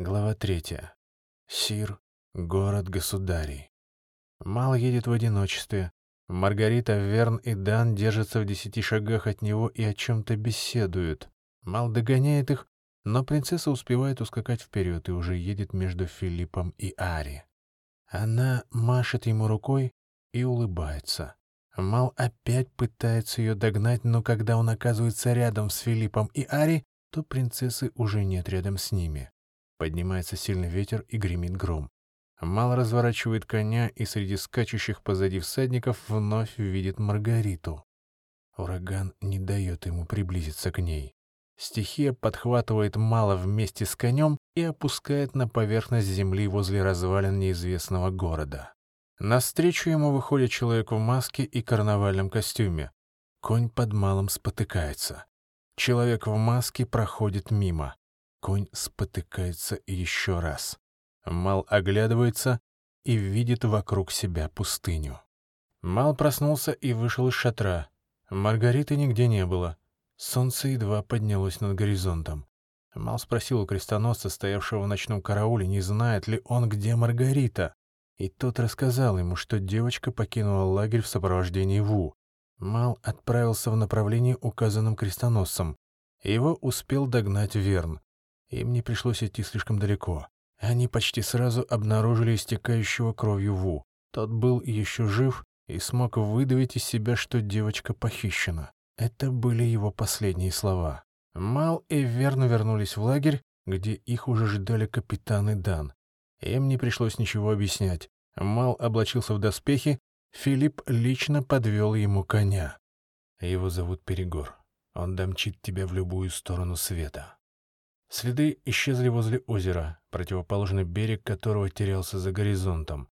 Глава третья. Сир, город государей. Мал едет в одиночестве. Маргарита, Верн и Дан держатся в десяти шагах от него и о чем-то беседуют. Мал догоняет их, но принцесса успевает ускакать вперед и уже едет между Филиппом и Ари. Она машет ему рукой и улыбается. Мал опять пытается ее догнать, но когда он оказывается рядом с Филиппом и Ари, то принцессы уже нет рядом с ними. Поднимается сильный ветер и гремит гром. Мал разворачивает коня и среди скачущих позади всадников вновь видит Маргариту. Ураган не дает ему приблизиться к ней. Стихия подхватывает Мала вместе с конем и опускает на поверхность земли возле развалин неизвестного города. Навстречу ему выходит человек в маске и карнавальном костюме. Конь под Малом спотыкается. Человек в маске проходит мимо. Конь спотыкается еще раз. Мал оглядывается и видит вокруг себя пустыню. Мал проснулся и вышел из шатра. Маргариты нигде не было. Солнце едва поднялось над горизонтом. Мал спросил у крестоносца, стоявшего в ночном карауле, не знает ли он, где Маргарита. И тот рассказал ему, что девочка покинула лагерь в сопровождении Ву. Мал отправился в направлении, указанном крестоносцем. Его успел догнать Верн. Им не пришлось идти слишком далеко. Они почти сразу обнаружили истекающего кровью Ву. Тот был еще жив и смог выдавить из себя, что девочка похищена. Это были его последние слова. Мал и Верн вернулись в лагерь, где их уже ждали капитан и Дан. Им не пришлось ничего объяснять. Мал облачился в доспехи, Филипп лично подвел ему коня. Его зовут Перегор. Он домчит тебя в любую сторону света. Следы исчезли возле озера, противоположный берег которого терялся за горизонтом.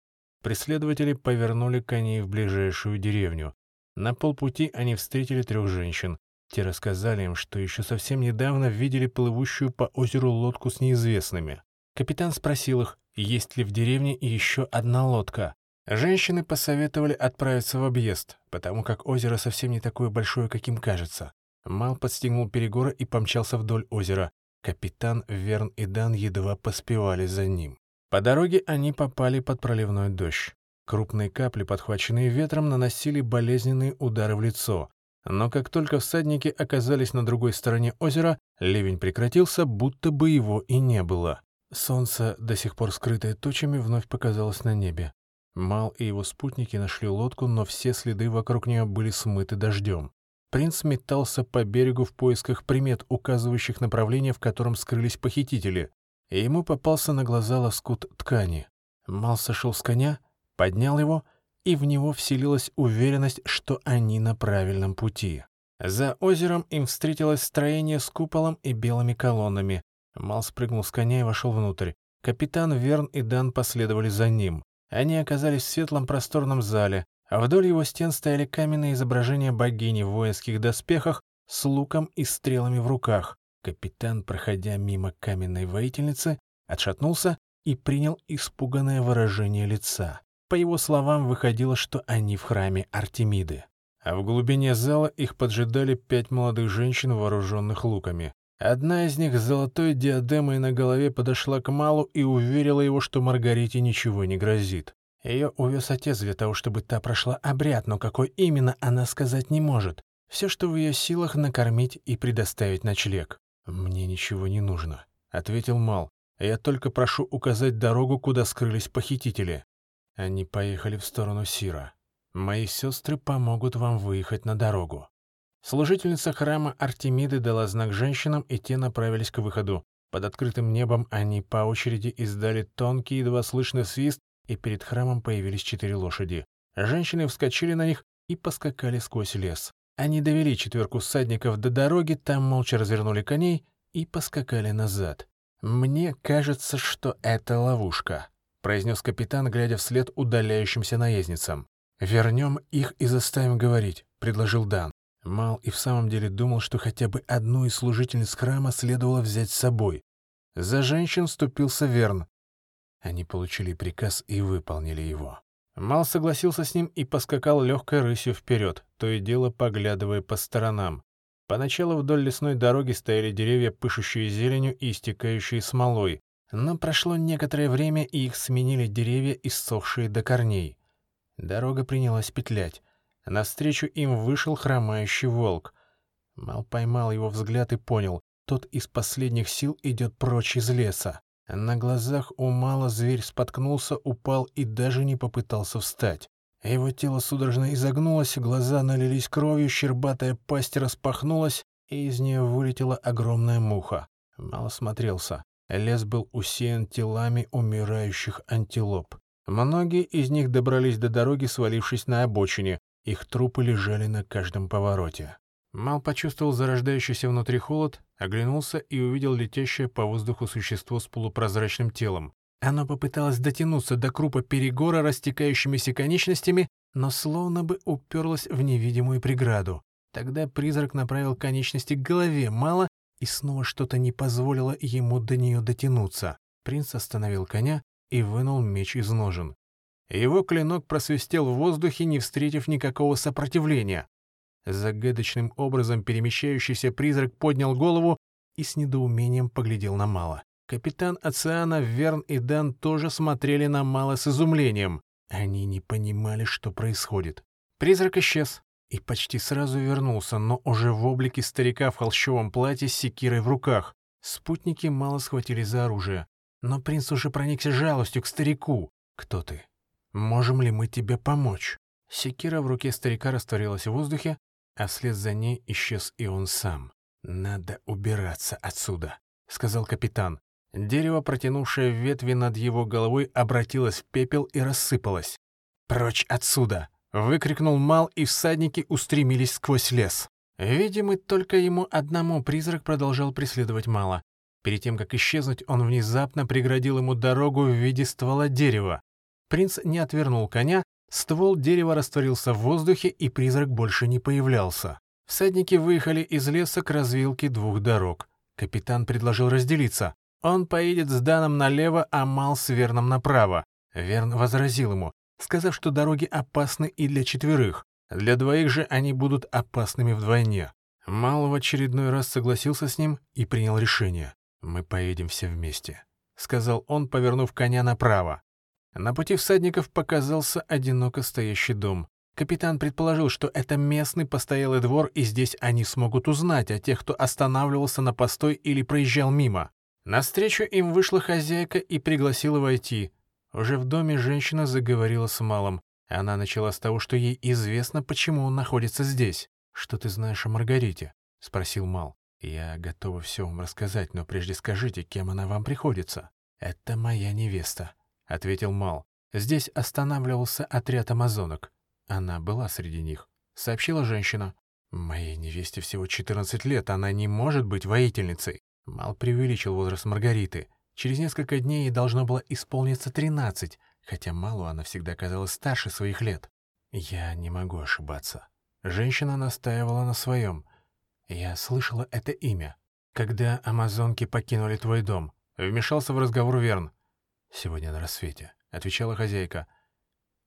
Преследователи повернули коней в ближайшую деревню. На полпути они встретили трех женщин. Те рассказали им, что еще совсем недавно видели плывущую по озеру лодку с неизвестными. Капитан спросил их, есть ли в деревне еще одна лодка. Женщины посоветовали отправиться в объезд, потому как озеро совсем не такое большое, каким кажется. Мал подстегнул перегора и помчался вдоль озера. Капитан, Верн и Дан едва поспевали за ним. По дороге они попали под проливной дождь. Крупные капли, подхваченные ветром, наносили болезненные удары в лицо. Но как только всадники оказались на другой стороне озера, ливень прекратился, будто бы его и не было. Солнце, до сих пор скрытое тучами, вновь показалось на небе. Мал и его спутники нашли лодку, но все следы вокруг нее были смыты дождем. Принц метался по берегу в поисках примет, указывающих направление, в котором скрылись похитители, и ему попался на глаза лоскут ткани. Мал сошел с коня, поднял его, и в него вселилась уверенность, что они на правильном пути. За озером им встретилось строение с куполом и белыми колоннами. Мал спрыгнул с коня и вошел внутрь. Капитан Верн и Дан последовали за ним. Они оказались в светлом просторном зале, а вдоль его стен стояли каменные изображения богини в воинских доспехах с луком и стрелами в руках. Капитан, проходя мимо каменной воительницы, отшатнулся и принял испуганное выражение лица. По его словам, выходило, что они в храме Артемиды. А в глубине зала их поджидали пять молодых женщин, вооруженных луками. Одна из них с золотой диадемой на голове подошла к Малу и уверила его, что Маргарите ничего не грозит. Ее увез отец для того, чтобы та прошла обряд, но какой именно, она сказать не может. Все, что в ее силах, накормить и предоставить ночлег. «Мне ничего не нужно», — ответил Мал. «Я только прошу указать дорогу, куда скрылись похитители». Они поехали в сторону Сира. «Мои сестры помогут вам выехать на дорогу». Служительница храма Артемиды дала знак женщинам, и те направились к выходу. Под открытым небом они по очереди издали тонкий, едва слышный свист, и перед храмом появились четыре лошади. Женщины вскочили на них и поскакали сквозь лес. Они довели четверку всадников до дороги, там молча развернули коней и поскакали назад. «Мне кажется, что это ловушка», — произнес капитан, глядя вслед удаляющимся наездницам. «Вернем их и заставим говорить», — предложил Дан. Мал и в самом деле думал, что хотя бы одну из служительниц храма следовало взять с собой. За женщин вступился Верн. Они получили приказ и выполнили его. Мал согласился с ним и поскакал легкой рысью вперед, то и дело поглядывая по сторонам. Поначалу вдоль лесной дороги стояли деревья, пышущие зеленью и истекающие смолой. Но прошло некоторое время, и их сменили деревья, иссохшие до корней. Дорога принялась петлять. Навстречу им вышел хромающий волк. Мал поймал его взгляд и понял, тот из последних сил идет прочь из леса. На глазах у Мала зверь споткнулся, упал и даже не попытался встать. Его тело судорожно изогнулось, глаза налились кровью, щербатая пасть распахнулась, и из нее вылетела огромная муха. Мало смотрелся. Лес был усеян телами умирающих антилоп. Многие из них добрались до дороги, свалившись на обочине. Их трупы лежали на каждом повороте. Мал почувствовал зарождающийся внутри холод, оглянулся и увидел летящее по воздуху существо с полупрозрачным телом. Оно попыталось дотянуться до крупа перегора растекающимися конечностями, но словно бы уперлось в невидимую преграду. Тогда призрак направил конечности к голове Мала, и снова что-то не позволило ему до нее дотянуться. Принц остановил коня и вынул меч из ножен. Его клинок просвистел в воздухе, не встретив никакого сопротивления. Загадочным образом перемещающийся призрак поднял голову и с недоумением поглядел на Мала. Капитан Оциана, Верн и Дан тоже смотрели на Мала с изумлением. Они не понимали, что происходит. Призрак исчез и почти сразу вернулся, но уже в облике старика в холщовом платье с секирой в руках. Спутники мало схватили за оружие. Но принц уже проникся жалостью к старику. «Кто ты? Можем ли мы тебе помочь?» Секира в руке старика растворилась в воздухе, а вслед за ней исчез и он сам. «Надо убираться отсюда», — сказал капитан. Дерево, протянувшее ветви над его головой, обратилось в пепел и рассыпалось. «Прочь отсюда!» — выкрикнул Мал, и всадники устремились сквозь лес. Видимо, только ему одному призрак продолжал преследовать Мала. Перед тем, как исчезнуть, он внезапно преградил ему дорогу в виде ствола дерева. Принц не отвернул коня, Ствол дерева растворился в воздухе, и призрак больше не появлялся. Всадники выехали из леса к развилке двух дорог. Капитан предложил разделиться. Он поедет с Даном налево, а Мал с Верном направо. Верн возразил ему, сказав, что дороги опасны и для четверых. Для двоих же они будут опасными вдвойне. Мал в очередной раз согласился с ним и принял решение. «Мы поедем все вместе», — сказал он, повернув коня направо. На пути всадников показался одиноко стоящий дом. Капитан предположил, что это местный постоялый двор, и здесь они смогут узнать о тех, кто останавливался на постой или проезжал мимо. Навстречу им вышла хозяйка и пригласила войти. Уже в доме женщина заговорила с Малом. Она начала с того, что ей известно, почему он находится здесь. «Что ты знаешь о Маргарите?» — спросил Мал. «Я готова все вам рассказать, но прежде скажите, кем она вам приходится?» «Это моя невеста», — ответил Мал. «Здесь останавливался отряд амазонок. Она была среди них», — сообщила женщина. «Моей невесте всего 14 лет, она не может быть воительницей». Мал преувеличил возраст Маргариты. Через несколько дней ей должно было исполниться 13, хотя Малу она всегда казалась старше своих лет. «Я не могу ошибаться». Женщина настаивала на своем. «Я слышала это имя. Когда амазонки покинули твой дом?» Вмешался в разговор Верн. «Сегодня на рассвете», — отвечала хозяйка.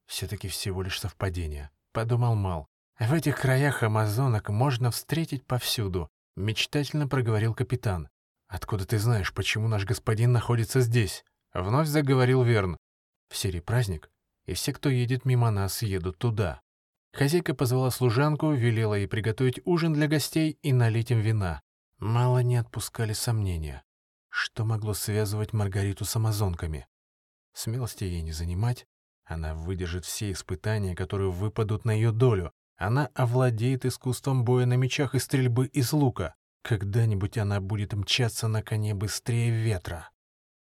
«Все-таки всего лишь совпадение», — подумал Мал. «В этих краях амазонок можно встретить повсюду», — мечтательно проговорил капитан. «Откуда ты знаешь, почему наш господин находится здесь?» — вновь заговорил Верн. «В серии праздник, и все, кто едет мимо нас, едут туда». Хозяйка позвала служанку, велела ей приготовить ужин для гостей и налить им вина. Мало не отпускали сомнения. Что могло связывать Маргариту с амазонками? Смелости ей не занимать. Она выдержит все испытания, которые выпадут на ее долю. Она овладеет искусством боя на мечах и стрельбы из лука. Когда-нибудь она будет мчаться на коне быстрее ветра.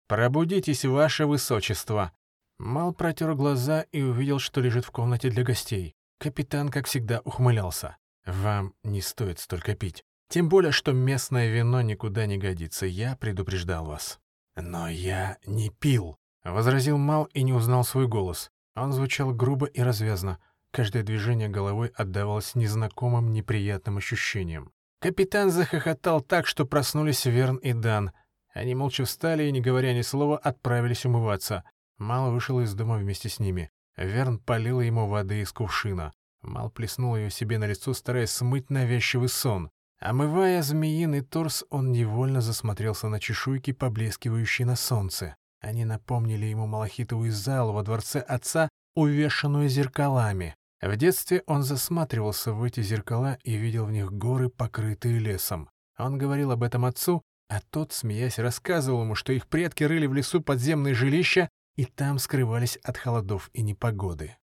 «Пробудитесь, ваше высочество!» Мал протер глаза и увидел, что лежит в комнате для гостей. Капитан, как всегда, ухмылялся. «Вам не стоит столько пить. Тем более, что местное вино никуда не годится. Я предупреждал вас». «Но я не пил», Возразил Мал и не узнал свой голос. Он звучал грубо и развязно. Каждое движение головой отдавалось незнакомым неприятным ощущением. Капитан захохотал так, что проснулись Верн и Дан. Они молча встали и, не говоря ни слова, отправились умываться. Мал вышел из дома вместе с ними. Верн полил ему воды из кувшина. Мал плеснул ее себе на лицо, стараясь смыть навязчивый сон. Омывая змеиный торс, он невольно засмотрелся на чешуйки, поблескивающие на солнце. Они напомнили ему малахитовую залу во дворце отца, увешанную зеркалами. В детстве он засматривался в эти зеркала и видел в них горы, покрытые лесом. Он говорил об этом отцу, а тот, смеясь, рассказывал ему, что их предки рыли в лесу подземные жилища и там скрывались от холодов и непогоды.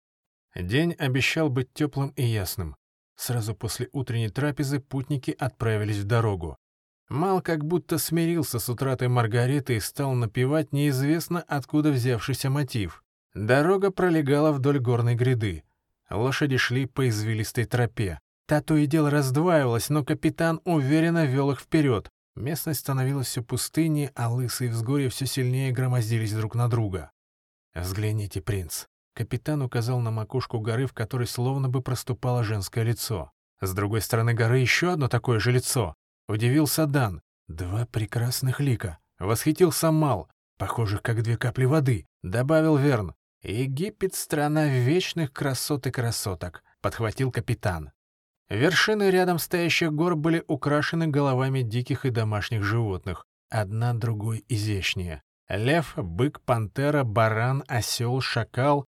День обещал быть теплым и ясным. Сразу после утренней трапезы путники отправились в дорогу. Мал как будто смирился с утратой Маргариты и стал напевать неизвестно откуда взявшийся мотив. Дорога пролегала вдоль горной гряды. Лошади шли по извилистой тропе. Та то и дело раздваивалась, но капитан уверенно вел их вперед. Местность становилась все пустыннее, а лысые взгорья все сильнее громоздились друг на друга. «Взгляните, принц». Капитан указал на макушку горы, в которой словно бы проступало женское лицо. С другой стороны горы еще одно такое же лицо. Удивился Дан. Два прекрасных лика. Восхитился Мал, похожих как две капли воды. Добавил Верн. «Египет — страна вечных красот и красоток», — подхватил капитан. Вершины рядом стоящих гор были украшены головами диких и домашних животных, одна другой изящнее. Лев, бык, пантера, баран, осел, шакал.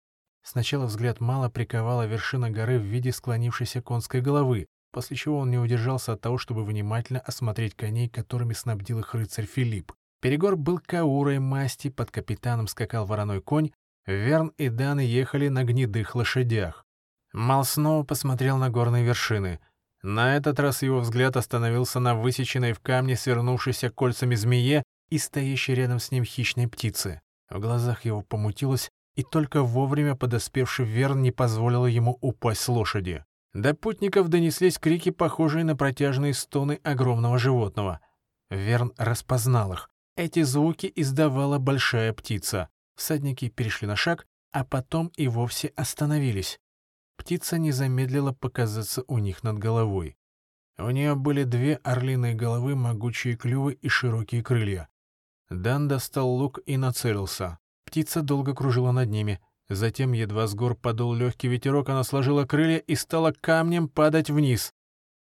Сначала взгляд мало приковала вершина горы в виде склонившейся конской головы, после чего он не удержался от того, чтобы внимательно осмотреть коней, которыми снабдил их рыцарь Филипп. Перегор был каурой масти, под капитаном скакал вороной конь, Верн и Дан ехали на гнедых лошадях. Мал снова посмотрел на горные вершины. На этот раз его взгляд остановился на высеченной в камне свернувшейся кольцами змее и стоящей рядом с ним хищной птице. В глазах его помутилось, и только вовремя подоспевший Верн не позволил ему упасть с лошади. До путников донеслись крики, похожие на протяжные стоны огромного животного. Верн распознал их. Эти звуки издавала большая птица. Всадники перешли на шаг, а потом и вовсе остановились. Птица не замедлила показаться у них над головой. У нее были две орлиные головы, могучие клювы и широкие крылья. Дан достал лук и нацелился. Птица долго кружила над ними. Затем, едва с гор подул легкий ветерок, она сложила крылья и стала камнем падать вниз.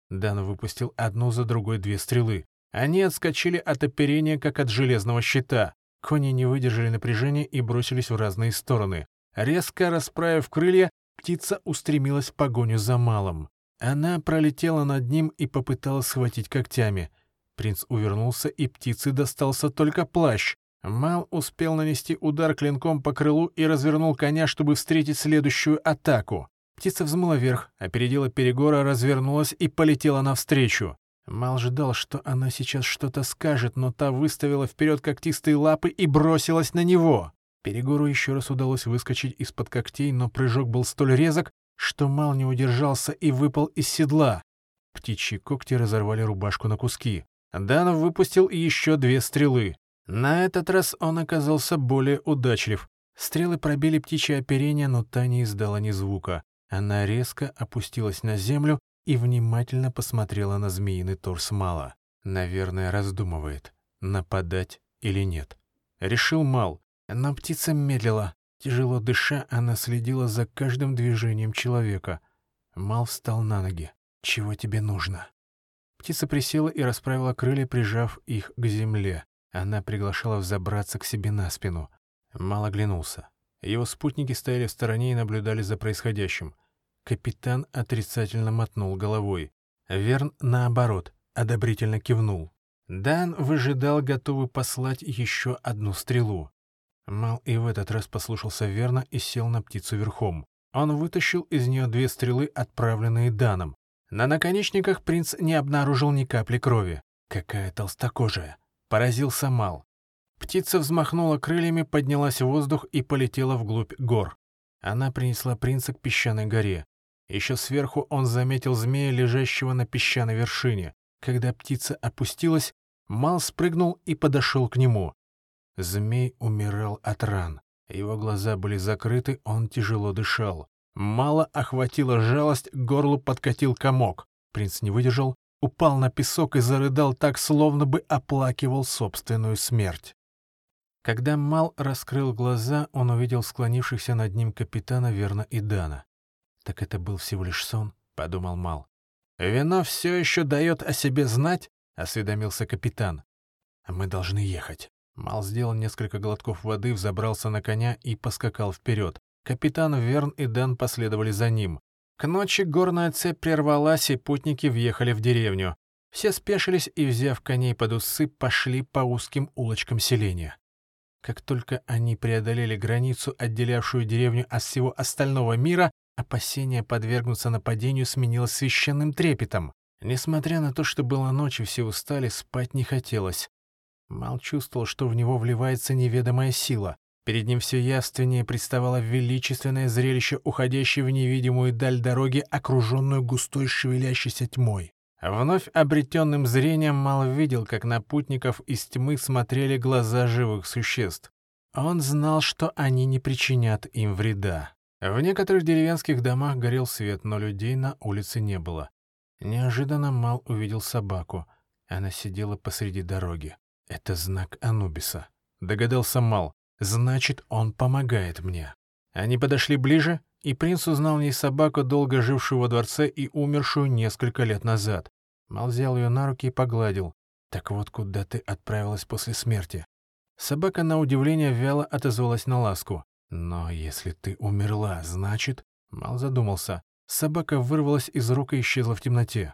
Дан выпустил одну за другой две стрелы. Они отскочили от оперения, как от железного щита. Кони не выдержали напряжения и бросились в разные стороны. Резко расправив крылья, птица устремилась в погоню за малым. Она пролетела над ним и попыталась схватить когтями. Принц увернулся, и птице достался только плащ. Мал успел нанести удар клинком по крылу и развернул коня, чтобы встретить следующую атаку. Птица взмыла вверх, опередила перегора, развернулась и полетела навстречу. Мал ждал, что она сейчас что-то скажет, но та выставила вперед когтистые лапы и бросилась на него. Перегору еще раз удалось выскочить из-под когтей, но прыжок был столь резок, что Мал не удержался и выпал из седла. Птичьи когти разорвали рубашку на куски. Данов выпустил еще две стрелы. На этот раз он оказался более удачлив. Стрелы пробили птичье оперение, но та не издала ни звука. Она резко опустилась на землю и внимательно посмотрела на змеиный торс Мала. Наверное, раздумывает, нападать или нет. Решил Мал, но птица медлила. Тяжело дыша, она следила за каждым движением человека. Мал встал на ноги. «Чего тебе нужно?» Птица присела и расправила крылья, прижав их к земле. Она приглашала взобраться к себе на спину. Мал оглянулся. Его спутники стояли в стороне и наблюдали за происходящим. Капитан отрицательно мотнул головой. Верн, наоборот, одобрительно кивнул. Дан выжидал, готовый послать еще одну стрелу. Мал и в этот раз послушался Верна и сел на птицу верхом. Он вытащил из нее две стрелы, отправленные Даном. На наконечниках принц не обнаружил ни капли крови. Какая толстокожая. Поразился Мал. Птица взмахнула крыльями, поднялась в воздух и полетела вглубь гор. Она принесла принца к песчаной горе. Еще сверху он заметил змея, лежащего на песчаной вершине. Когда птица опустилась, Мал спрыгнул и подошел к нему. Змей умирал от ран. Его глаза были закрыты, он тяжело дышал. Мало охватила жалость, к горлу подкатил комок. Принц не выдержал, упал на песок и зарыдал так, словно бы оплакивал собственную смерть. Когда Мал раскрыл глаза, он увидел склонившихся над ним капитана Верна и Дана. «Так это был всего лишь сон», — подумал Мал. Вино все еще дает о себе знать?» — осведомился капитан. «Мы должны ехать». Мал сделал несколько глотков воды, взобрался на коня и поскакал вперед. Капитан Верн и Дэн последовали за ним. К ночи горная цепь прервалась, и путники въехали в деревню. Все спешились и, взяв коней под усы, пошли по узким улочкам селения. Как только они преодолели границу, отделявшую деревню от всего остального мира, опасение подвергнуться нападению сменилось священным трепетом. Несмотря на то, что было ночью, все устали, спать не хотелось. Мал чувствовал, что в него вливается неведомая сила. Перед ним все явственнее представало величественное зрелище, уходящее в невидимую даль дороги, окруженную густой шевелящейся тьмой. Вновь обретенным зрением Мал видел, как на путников из тьмы смотрели глаза живых существ. Он знал, что они не причинят им вреда. В некоторых деревенских домах горел свет, но людей на улице не было. Неожиданно Мал увидел собаку. Она сидела посреди дороги. «Это знак Анубиса», — догадался Мал. «Значит, он помогает мне». Они подошли ближе, и принц узнал в ней собаку, долго жившую во дворце и умершую несколько лет назад. Мал взял ее на руки и погладил. «Так вот, куда ты отправилась после смерти?» Собака, на удивление, вяло отозвалась на ласку. «Но если ты умерла, значит...» Мал задумался. Собака вырвалась из рук и исчезла в темноте.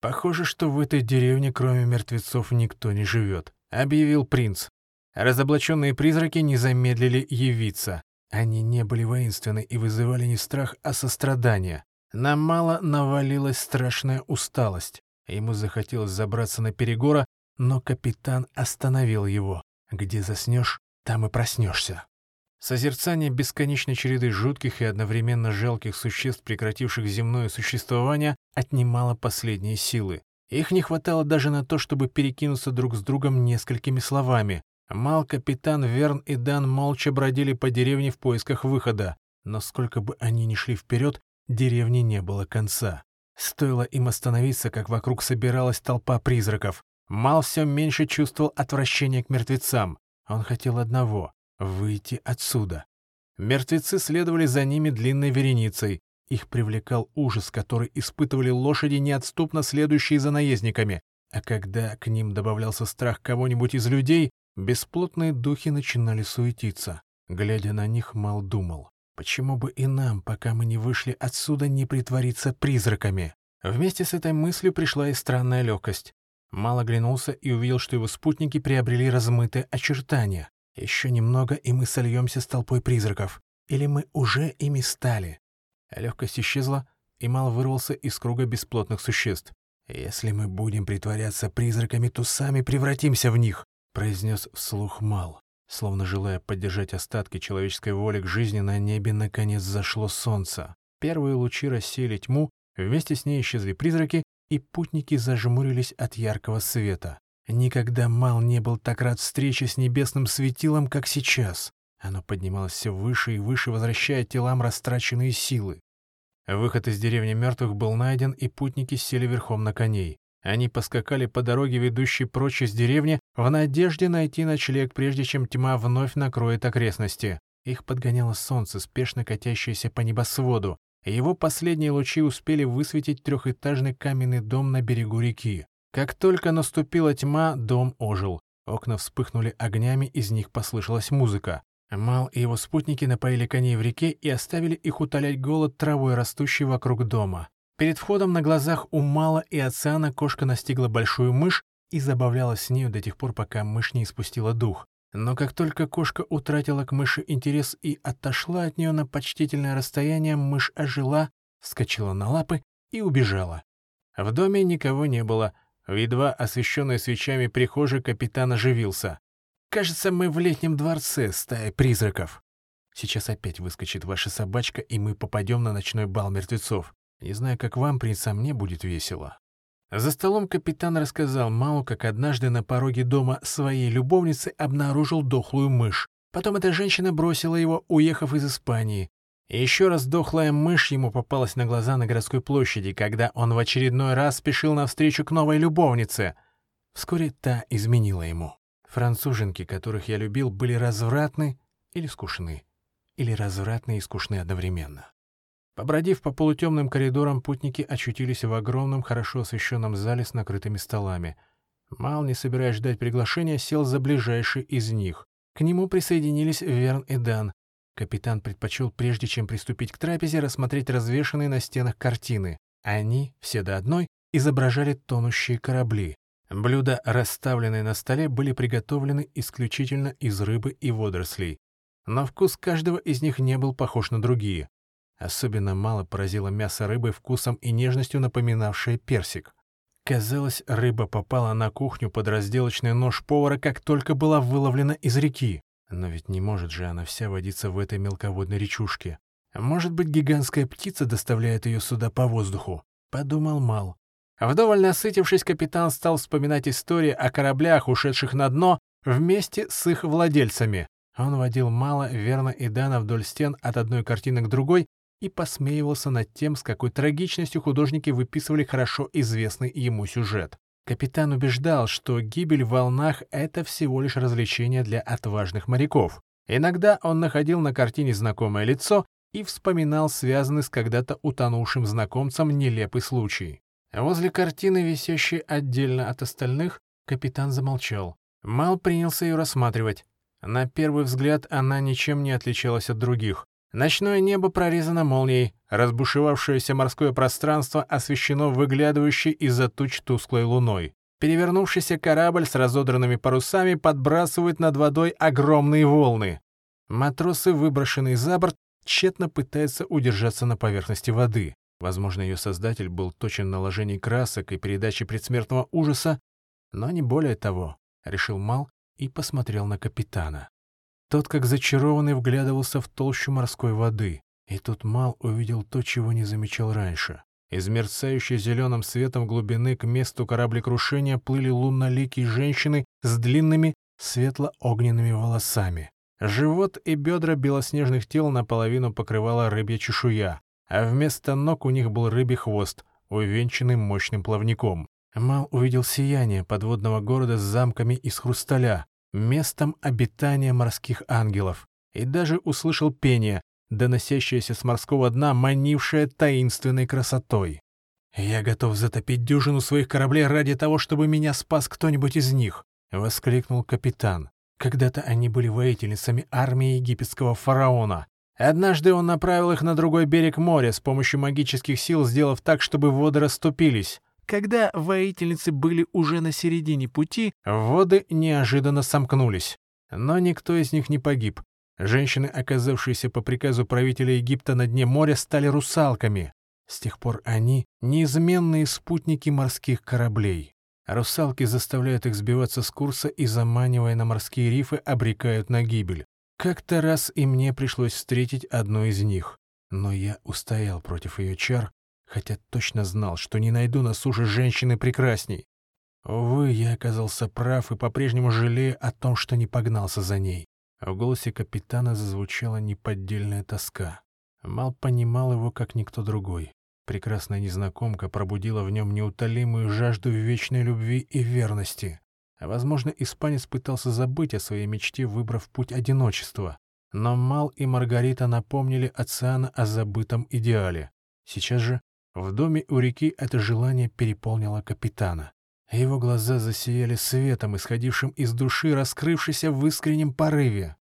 «Похоже, что в этой деревне, кроме мертвецов, никто не живет», — объявил принц. Разоблаченные призраки не замедлили явиться. Они не были воинственны и вызывали не страх, а сострадание. На мало навалилась страшная усталость. Ему захотелось забраться на перегора, но капитан остановил его. «Где заснешь, там и проснешься». Созерцание бесконечной череды жутких и одновременно жалких существ, прекративших земное существование, отнимало последние силы. Их не хватало даже на то, чтобы перекинуться друг с другом несколькими словами. Мал, капитан, Верн и Дан молча бродили по деревне в поисках выхода, но сколько бы они ни шли вперед, деревни не было конца. Стоило им остановиться, как вокруг собиралась толпа призраков. Мал все меньше чувствовал отвращения к мертвецам. Он хотел одного — выйти отсюда. Мертвецы следовали за ними длинной вереницей. Их привлекал ужас, который испытывали лошади, неотступно следующие за наездниками. А когда к ним добавлялся страх кого-нибудь из людей, Бесплотные духи начинали суетиться. Глядя на них, Мал думал, почему бы и нам, пока мы не вышли отсюда, не притвориться призраками? Вместе с этой мыслью пришла и странная легкость. Мал оглянулся и увидел, что его спутники приобрели размытые очертания. Еще немного, и мы сольемся с толпой призраков. Или мы уже ими стали? Легкость исчезла, и Мал вырвался из круга бесплотных существ. Если мы будем притворяться призраками, то сами превратимся в них произнес вслух Мал. Словно желая поддержать остатки человеческой воли к жизни, на небе наконец зашло солнце. Первые лучи рассеяли тьму, вместе с ней исчезли призраки, и путники зажмурились от яркого света. Никогда Мал не был так рад встрече с небесным светилом, как сейчас. Оно поднималось все выше и выше, возвращая телам растраченные силы. Выход из деревни мертвых был найден, и путники сели верхом на коней. Они поскакали по дороге, ведущей прочь из деревни, в надежде найти ночлег, прежде чем тьма вновь накроет окрестности. Их подгоняло солнце, спешно катящееся по небосводу. Его последние лучи успели высветить трехэтажный каменный дом на берегу реки. Как только наступила тьма, дом ожил. Окна вспыхнули огнями, из них послышалась музыка. Мал и его спутники напоили коней в реке и оставили их утолять голод травой, растущей вокруг дома. Перед входом на глазах у Мала и Оциана кошка настигла большую мышь и забавлялась с нею до тех пор, пока мышь не испустила дух. Но как только кошка утратила к мыши интерес и отошла от нее на почтительное расстояние, мышь ожила, вскочила на лапы и убежала. В доме никого не было. В едва освещенной свечами прихожей капитан оживился. «Кажется, мы в летнем дворце, стая призраков. Сейчас опять выскочит ваша собачка, и мы попадем на ночной бал мертвецов. Не знаю, как вам, принц, а мне будет весело. За столом капитан рассказал Мау, как однажды на пороге дома своей любовницы обнаружил дохлую мышь. Потом эта женщина бросила его, уехав из Испании. И еще раз дохлая мышь ему попалась на глаза на городской площади, когда он в очередной раз спешил навстречу к новой любовнице. Вскоре та изменила ему. Француженки, которых я любил, были развратны или скучны. Или развратны и скучны одновременно. Побродив по полутемным коридорам, путники очутились в огромном, хорошо освещенном зале с накрытыми столами. Мал, не собираясь ждать приглашения, сел за ближайший из них. К нему присоединились Верн и Дан. Капитан предпочел, прежде чем приступить к трапезе, рассмотреть развешанные на стенах картины. Они, все до одной, изображали тонущие корабли. Блюда, расставленные на столе, были приготовлены исключительно из рыбы и водорослей. Но вкус каждого из них не был похож на другие. Особенно мало поразило мясо рыбы вкусом и нежностью, напоминавшее персик. Казалось, рыба попала на кухню под разделочный нож повара, как только была выловлена из реки. Но ведь не может же она вся водиться в этой мелководной речушке. Может быть, гигантская птица доставляет ее сюда по воздуху? Подумал Мал. Вдоволь насытившись, капитан стал вспоминать истории о кораблях, ушедших на дно, вместе с их владельцами. Он водил Мала, Верно и Дана вдоль стен от одной картины к другой и посмеивался над тем, с какой трагичностью художники выписывали хорошо известный ему сюжет. Капитан убеждал, что гибель в волнах — это всего лишь развлечение для отважных моряков. Иногда он находил на картине знакомое лицо и вспоминал связанный с когда-то утонувшим знакомцем нелепый случай. Возле картины, висящей отдельно от остальных, капитан замолчал. Мал принялся ее рассматривать. На первый взгляд она ничем не отличалась от других. Ночное небо прорезано молнией, разбушевавшееся морское пространство освещено выглядывающей из-за туч тусклой луной. Перевернувшийся корабль с разодранными парусами подбрасывает над водой огромные волны. Матросы, выброшенные за борт, тщетно пытаются удержаться на поверхности воды. Возможно, ее создатель был точен наложении красок и передаче предсмертного ужаса, но не более того, — решил Мал и посмотрел на капитана. Тот, как зачарованный, вглядывался в толщу морской воды. И тут Мал увидел то, чего не замечал раньше. Из мерцающей зеленым светом глубины к месту кораблекрушения плыли лунноликие женщины с длинными светло-огненными волосами. Живот и бедра белоснежных тел наполовину покрывала рыбья чешуя, а вместо ног у них был рыбий хвост, увенчанный мощным плавником. Мал увидел сияние подводного города с замками из хрусталя, местом обитания морских ангелов, и даже услышал пение, доносящееся с морского дна, манившее таинственной красотой. «Я готов затопить дюжину своих кораблей ради того, чтобы меня спас кто-нибудь из них», — воскликнул капитан. Когда-то они были воительницами армии египетского фараона. Однажды он направил их на другой берег моря с помощью магических сил, сделав так, чтобы воды расступились. Когда воительницы были уже на середине пути, воды неожиданно сомкнулись. Но никто из них не погиб. Женщины, оказавшиеся по приказу правителя Египта на дне моря, стали русалками. С тех пор они — неизменные спутники морских кораблей. Русалки заставляют их сбиваться с курса и, заманивая на морские рифы, обрекают на гибель. Как-то раз и мне пришлось встретить одну из них. Но я устоял против ее чар хотя точно знал, что не найду на суше женщины прекрасней. Увы, я оказался прав и по-прежнему жалею о том, что не погнался за ней. В голосе капитана зазвучала неподдельная тоска. Мал понимал его, как никто другой. Прекрасная незнакомка пробудила в нем неутолимую жажду вечной любви и верности. А, возможно, испанец пытался забыть о своей мечте, выбрав путь одиночества. Но Мал и Маргарита напомнили Оциана о забытом идеале. Сейчас же в доме у реки это желание переполнило капитана. Его глаза засияли светом, исходившим из души, раскрывшейся в искреннем порыве.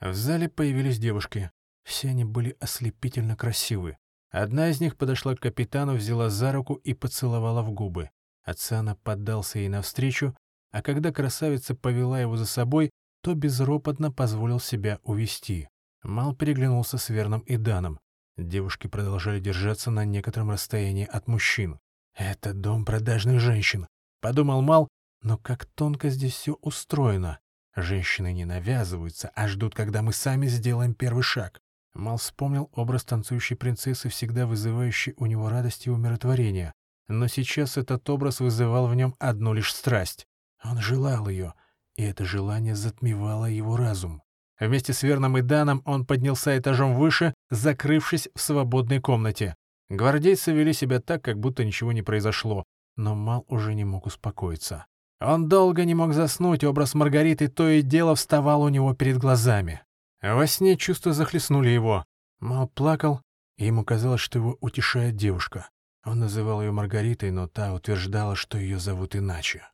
В зале появились девушки. Все они были ослепительно красивы. Одна из них подошла к капитану, взяла за руку и поцеловала в губы. Ацана поддался ей навстречу, а когда красавица повела его за собой, то безропотно позволил себя увести. Мал переглянулся с Верном и Даном. Девушки продолжали держаться на некотором расстоянии от мужчин. «Это дом продажных женщин», — подумал Мал, но как тонко здесь все устроено. Женщины не навязываются, а ждут, когда мы сами сделаем первый шаг. Мал вспомнил образ танцующей принцессы, всегда вызывающий у него радость и умиротворение. Но сейчас этот образ вызывал в нем одну лишь страсть. Он желал ее, и это желание затмевало его разум. Вместе с Верном и Даном он поднялся этажом выше, закрывшись в свободной комнате. Гвардейцы вели себя так, как будто ничего не произошло, но Мал уже не мог успокоиться. Он долго не мог заснуть, образ Маргариты то и дело вставал у него перед глазами. Во сне чувства захлестнули его. Мал плакал, и ему казалось, что его утешает девушка. Он называл ее Маргаритой, но та утверждала, что ее зовут иначе.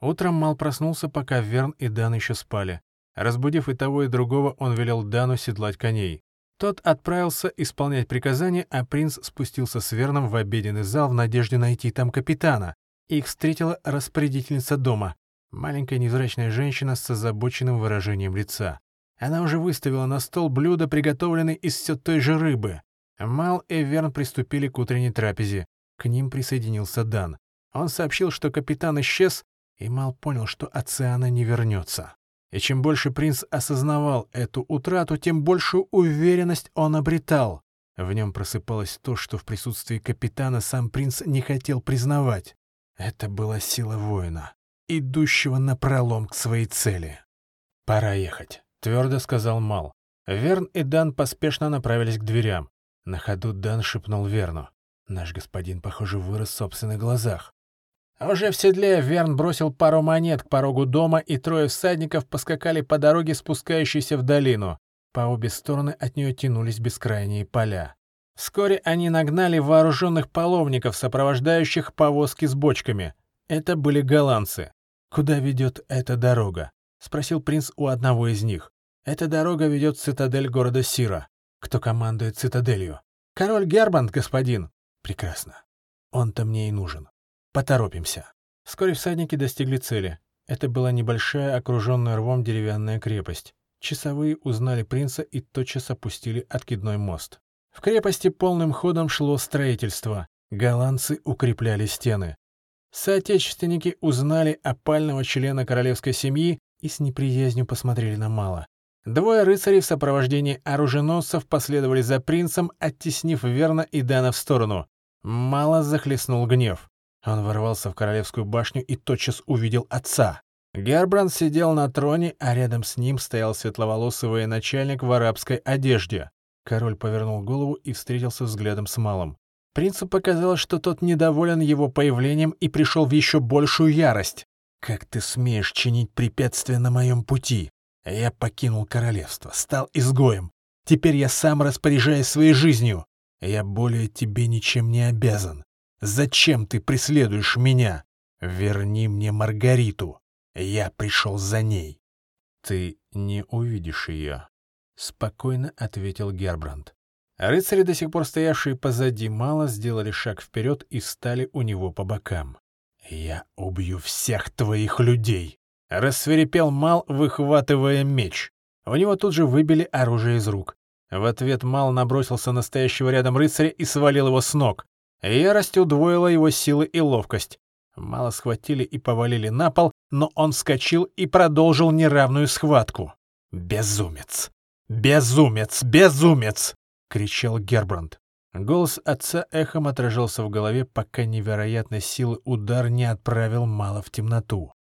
Утром Мал проснулся, пока Верн и Дан еще спали. Разбудив и того, и другого, он велел Дану седлать коней. Тот отправился исполнять приказания, а принц спустился с Верном в обеденный зал в надежде найти там капитана. Их встретила распорядительница дома, маленькая невзрачная женщина с озабоченным выражением лица. Она уже выставила на стол блюдо, приготовленное из все той же рыбы. Мал и Верн приступили к утренней трапезе. К ним присоединился Дан. Он сообщил, что капитан исчез, и Мал понял, что Оциана не вернется. И чем больше принц осознавал эту утрату, тем большую уверенность он обретал. В нем просыпалось то, что в присутствии капитана сам принц не хотел признавать. Это была сила воина, идущего напролом к своей цели. «Пора ехать», — твердо сказал Мал. Верн и Дан поспешно направились к дверям. На ходу Дан шепнул Верну. Наш господин, похоже, вырос в собственных глазах. Уже в седле Верн бросил пару монет к порогу дома, и трое всадников поскакали по дороге, спускающейся в долину. По обе стороны от нее тянулись бескрайние поля. Вскоре они нагнали вооруженных половников, сопровождающих повозки с бочками. Это были голландцы. «Куда ведет эта дорога?» — спросил принц у одного из них. «Эта дорога ведет в цитадель города Сира. Кто командует цитаделью?» «Король Гербанд, господин». «Прекрасно. Он-то мне и нужен. Поторопимся. Вскоре всадники достигли цели. Это была небольшая, окруженная рвом деревянная крепость. Часовые узнали принца и тотчас опустили откидной мост. В крепости полным ходом шло строительство. Голландцы укрепляли стены. Соотечественники узнали опального члена королевской семьи и с неприязнью посмотрели на Мала. Двое рыцарей в сопровождении оруженосцев последовали за принцем, оттеснив Верна и Дана в сторону. Мало захлестнул гнев. Он ворвался в королевскую башню и тотчас увидел отца. Гербранд сидел на троне, а рядом с ним стоял светловолосый военачальник в арабской одежде. Король повернул голову и встретился взглядом с малым. Принцу показалось, что тот недоволен его появлением и пришел в еще большую ярость. «Как ты смеешь чинить препятствия на моем пути? Я покинул королевство, стал изгоем. Теперь я сам распоряжаюсь своей жизнью. Я более тебе ничем не обязан. Зачем ты преследуешь меня? Верни мне Маргариту. Я пришел за ней. Ты не увидишь ее, — спокойно ответил Гербранд. Рыцари, до сих пор стоявшие позади мало, сделали шаг вперед и встали у него по бокам. «Я убью всех твоих людей!» — рассверепел Мал, выхватывая меч. У него тут же выбили оружие из рук. В ответ Мал набросился на стоящего рядом рыцаря и свалил его с ног. Ярость удвоила его силы и ловкость. Мало схватили и повалили на пол, но он вскочил и продолжил неравную схватку. «Безумец! Безумец! Безумец!» — кричал Гербранд. Голос отца эхом отражался в голове, пока невероятной силы удар не отправил Мало в темноту.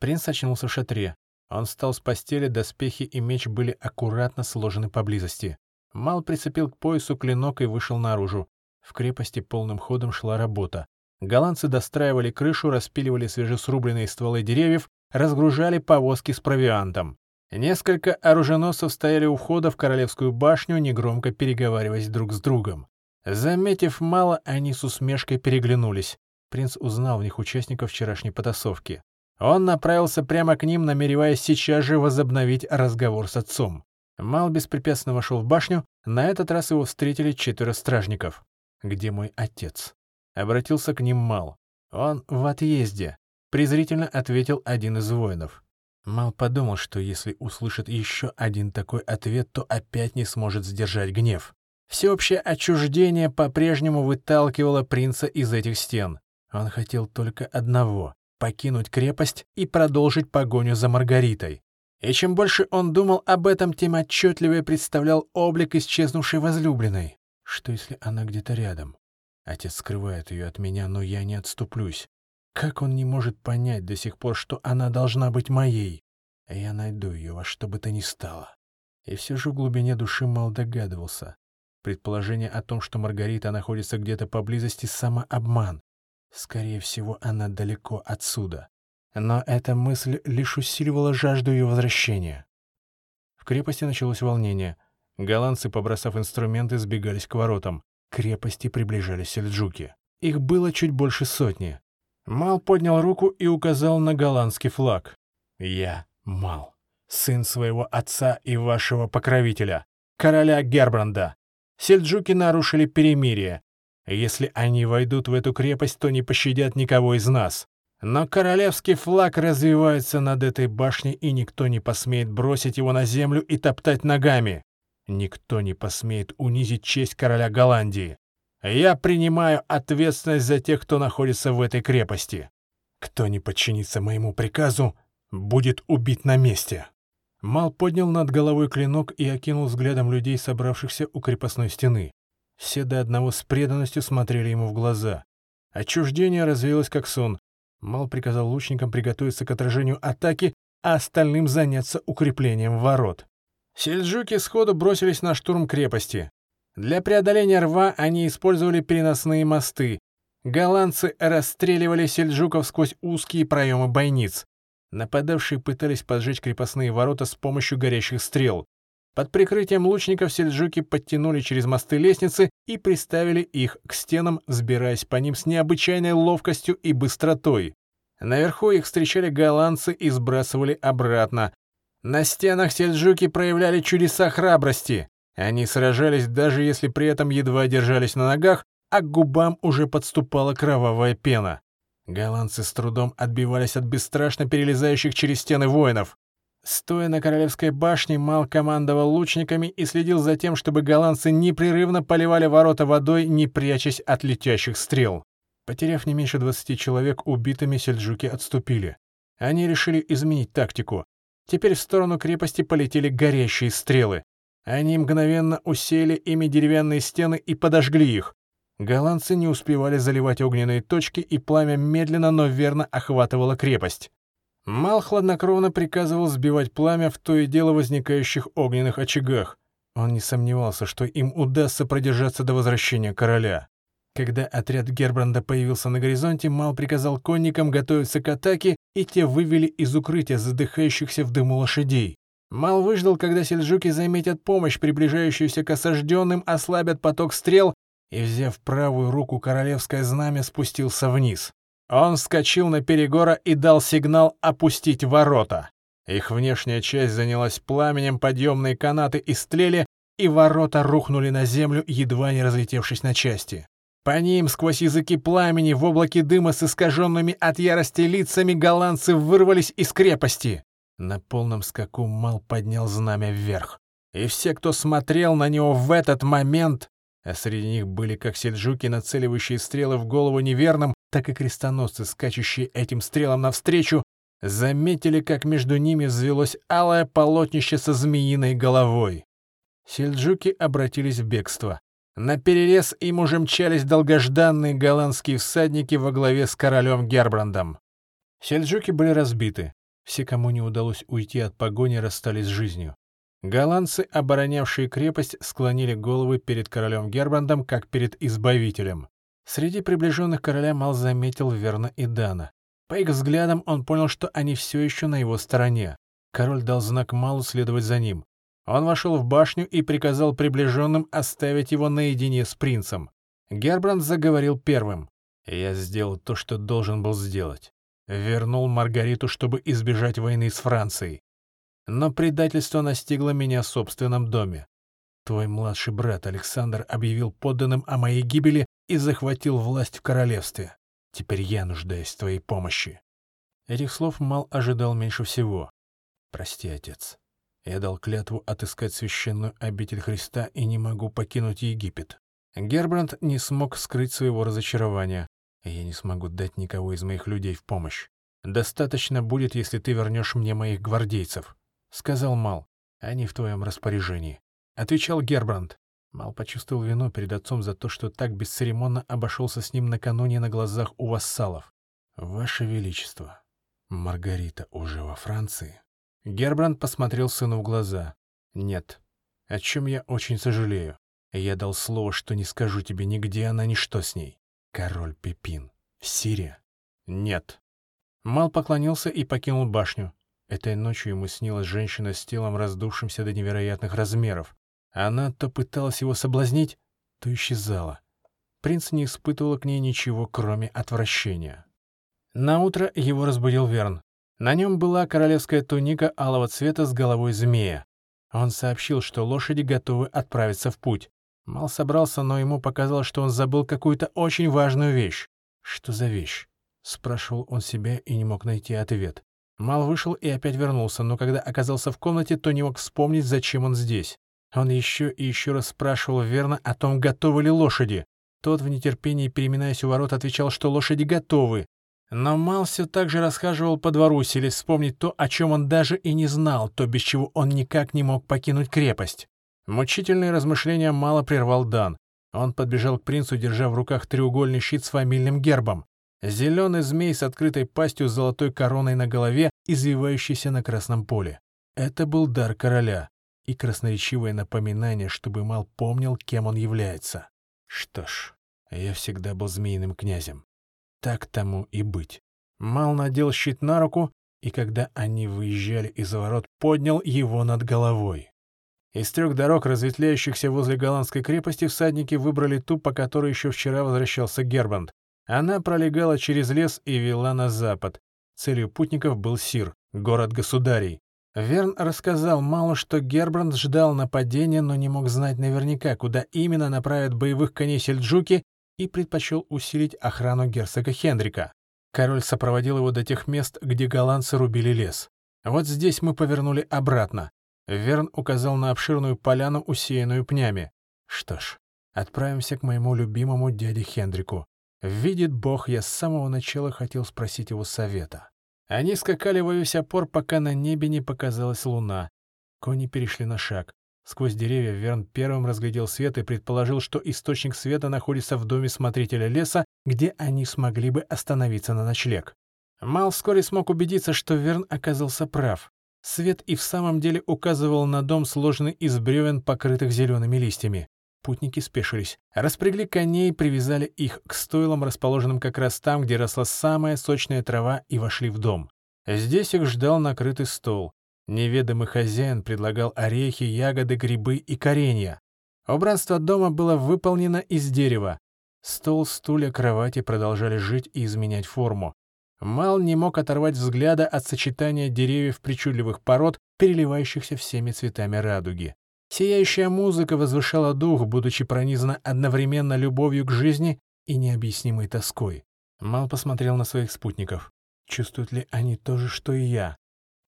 Принц очнулся в шатре. Он встал с постели, доспехи и меч были аккуратно сложены поблизости. Мал прицепил к поясу клинок и вышел наружу. В крепости полным ходом шла работа. Голландцы достраивали крышу, распиливали свежесрубленные стволы деревьев, разгружали повозки с провиантом. Несколько оруженосцев стояли у входа в Королевскую башню, негромко переговариваясь друг с другом. Заметив мало, они с усмешкой переглянулись. Принц узнал в них участников вчерашней потасовки. Он направился прямо к ним, намереваясь сейчас же возобновить разговор с отцом. Мал беспрепятственно вошел в башню, на этот раз его встретили четверо стражников где мой отец?» Обратился к ним Мал. «Он в отъезде», — презрительно ответил один из воинов. Мал подумал, что если услышит еще один такой ответ, то опять не сможет сдержать гнев. Всеобщее отчуждение по-прежнему выталкивало принца из этих стен. Он хотел только одного — покинуть крепость и продолжить погоню за Маргаритой. И чем больше он думал об этом, тем отчетливее представлял облик исчезнувшей возлюбленной. Что, если она где-то рядом? Отец скрывает ее от меня, но я не отступлюсь. Как он не может понять до сих пор, что она должна быть моей? Я найду ее во что бы то ни стало. И все же в глубине души мало догадывался. Предположение о том, что Маргарита находится где-то поблизости, самообман. Скорее всего, она далеко отсюда. Но эта мысль лишь усиливала жажду ее возвращения. В крепости началось волнение — Голландцы, побросав инструменты, сбегались к воротам. К крепости приближались сельджуки. Их было чуть больше сотни. Мал поднял руку и указал на голландский флаг. «Я Мал, сын своего отца и вашего покровителя, короля Гербранда. Сельджуки нарушили перемирие. Если они войдут в эту крепость, то не пощадят никого из нас. Но королевский флаг развивается над этой башней, и никто не посмеет бросить его на землю и топтать ногами. Никто не посмеет унизить честь короля Голландии. Я принимаю ответственность за тех, кто находится в этой крепости. Кто не подчинится моему приказу, будет убит на месте». Мал поднял над головой клинок и окинул взглядом людей, собравшихся у крепостной стены. Все до одного с преданностью смотрели ему в глаза. Отчуждение развеялось как сон. Мал приказал лучникам приготовиться к отражению атаки, а остальным заняться укреплением ворот. Сельджуки сходу бросились на штурм крепости. Для преодоления рва они использовали переносные мосты. Голландцы расстреливали сельджуков сквозь узкие проемы бойниц. Нападавшие пытались поджечь крепостные ворота с помощью горящих стрел. Под прикрытием лучников сельджуки подтянули через мосты лестницы и приставили их к стенам, взбираясь по ним с необычайной ловкостью и быстротой. Наверху их встречали голландцы и сбрасывали обратно, на стенах сельджуки проявляли чудеса храбрости. Они сражались, даже если при этом едва держались на ногах, а к губам уже подступала кровавая пена. Голландцы с трудом отбивались от бесстрашно перелезающих через стены воинов. Стоя на Королевской башне, Мал командовал лучниками и следил за тем, чтобы голландцы непрерывно поливали ворота водой, не прячась от летящих стрел. Потеряв не меньше 20 человек, убитыми сельджуки отступили. Они решили изменить тактику. Теперь в сторону крепости полетели горящие стрелы. Они мгновенно усеяли ими деревянные стены и подожгли их. Голландцы не успевали заливать огненные точки, и пламя медленно, но верно охватывало крепость. Мал хладнокровно приказывал сбивать пламя в то и дело возникающих огненных очагах. Он не сомневался, что им удастся продержаться до возвращения короля. Когда отряд Гербранда появился на горизонте, Мал приказал конникам готовиться к атаке, и те вывели из укрытия задыхающихся в дыму лошадей. Мал выждал, когда сельджуки заметят помощь, приближающуюся к осажденным, ослабят поток стрел, и, взяв правую руку королевское знамя, спустился вниз. Он вскочил на перегора и дал сигнал опустить ворота. Их внешняя часть занялась пламенем, подъемные канаты истлели, и ворота рухнули на землю, едва не разлетевшись на части. По ним, сквозь языки пламени, в облаке дыма с искаженными от ярости лицами, голландцы вырвались из крепости. На полном скаку Мал поднял знамя вверх. И все, кто смотрел на него в этот момент, а среди них были как сельджуки, нацеливающие стрелы в голову неверным, так и крестоносцы, скачущие этим стрелам навстречу, заметили, как между ними взвелось алое полотнище со змеиной головой. Сельджуки обратились в бегство. На перерез им уже мчались долгожданные голландские всадники во главе с королем Гербрандом. Сельджуки были разбиты. Все, кому не удалось уйти от погони, расстались с жизнью. Голландцы, оборонявшие крепость, склонили головы перед королем Гербрандом, как перед избавителем. Среди приближенных короля Мал заметил Верна и Дана. По их взглядам он понял, что они все еще на его стороне. Король дал знак Малу следовать за ним. Он вошел в башню и приказал приближенным оставить его наедине с принцем. Гербранд заговорил первым. «Я сделал то, что должен был сделать. Вернул Маргариту, чтобы избежать войны с Францией. Но предательство настигло меня в собственном доме. Твой младший брат Александр объявил подданным о моей гибели и захватил власть в королевстве. Теперь я нуждаюсь в твоей помощи». Этих слов Мал ожидал меньше всего. «Прости, отец. Я дал клятву отыскать священную обитель Христа и не могу покинуть Египет. Гербранд не смог скрыть своего разочарования. Я не смогу дать никого из моих людей в помощь. Достаточно будет, если ты вернешь мне моих гвардейцев, — сказал Мал. Они в твоем распоряжении. Отвечал Гербранд. Мал почувствовал вину перед отцом за то, что так бесцеремонно обошелся с ним накануне на глазах у вассалов. «Ваше Величество, Маргарита уже во Франции?» Гербранд посмотрел сыну в глаза. «Нет. О чем я очень сожалею. Я дал слово, что не скажу тебе нигде она, ни что с ней. Король Пепин. Сирия?» «Нет». Мал поклонился и покинул башню. Этой ночью ему снилась женщина с телом, раздувшимся до невероятных размеров. Она то пыталась его соблазнить, то исчезала. Принц не испытывал к ней ничего, кроме отвращения. Наутро его разбудил Верн. На нем была королевская туника алого цвета с головой змея. Он сообщил, что лошади готовы отправиться в путь. Мал собрался, но ему показалось, что он забыл какую-то очень важную вещь. «Что за вещь?» — спрашивал он себя и не мог найти ответ. Мал вышел и опять вернулся, но когда оказался в комнате, то не мог вспомнить, зачем он здесь. Он еще и еще раз спрашивал Верна о том, готовы ли лошади. Тот в нетерпении, переминаясь у ворот, отвечал, что лошади готовы. Но Мал все так же расхаживал по двору, селись вспомнить то, о чем он даже и не знал, то, без чего он никак не мог покинуть крепость. Мучительные размышления мало прервал Дан. Он подбежал к принцу, держа в руках треугольный щит с фамильным гербом. Зеленый змей с открытой пастью с золотой короной на голове, извивающийся на красном поле. Это был дар короля и красноречивое напоминание, чтобы Мал помнил, кем он является. Что ж, я всегда был змеиным князем. Так тому и быть. Мал надел щит на руку, и когда они выезжали из ворот, поднял его над головой. Из трех дорог, разветвляющихся возле голландской крепости, всадники выбрали ту, по которой еще вчера возвращался Гербанд. Она пролегала через лес и вела на запад. Целью путников был Сир, город государей. Верн рассказал мало, что Гербранд ждал нападения, но не мог знать наверняка, куда именно направят боевых коней сельджуки, и предпочел усилить охрану герцога Хендрика. Король сопроводил его до тех мест, где голландцы рубили лес. Вот здесь мы повернули обратно. Верн указал на обширную поляну, усеянную пнями. Что ж, отправимся к моему любимому дяде Хендрику. Видит Бог, я с самого начала хотел спросить его совета. Они скакали во весь опор, пока на небе не показалась луна. Кони перешли на шаг. Сквозь деревья Верн первым разглядел свет и предположил, что источник света находится в доме смотрителя леса, где они смогли бы остановиться на ночлег. Мал вскоре смог убедиться, что Верн оказался прав. Свет и в самом деле указывал на дом, сложенный из бревен, покрытых зелеными листьями. Путники спешились. Распрягли коней, привязали их к стойлам, расположенным как раз там, где росла самая сочная трава, и вошли в дом. Здесь их ждал накрытый стол. Неведомый хозяин предлагал орехи, ягоды, грибы и коренья. Убранство дома было выполнено из дерева. Стол, стулья, кровати продолжали жить и изменять форму. Мал не мог оторвать взгляда от сочетания деревьев причудливых пород, переливающихся всеми цветами радуги. Сияющая музыка возвышала дух, будучи пронизана одновременно любовью к жизни и необъяснимой тоской. Мал посмотрел на своих спутников. Чувствуют ли они то же, что и я?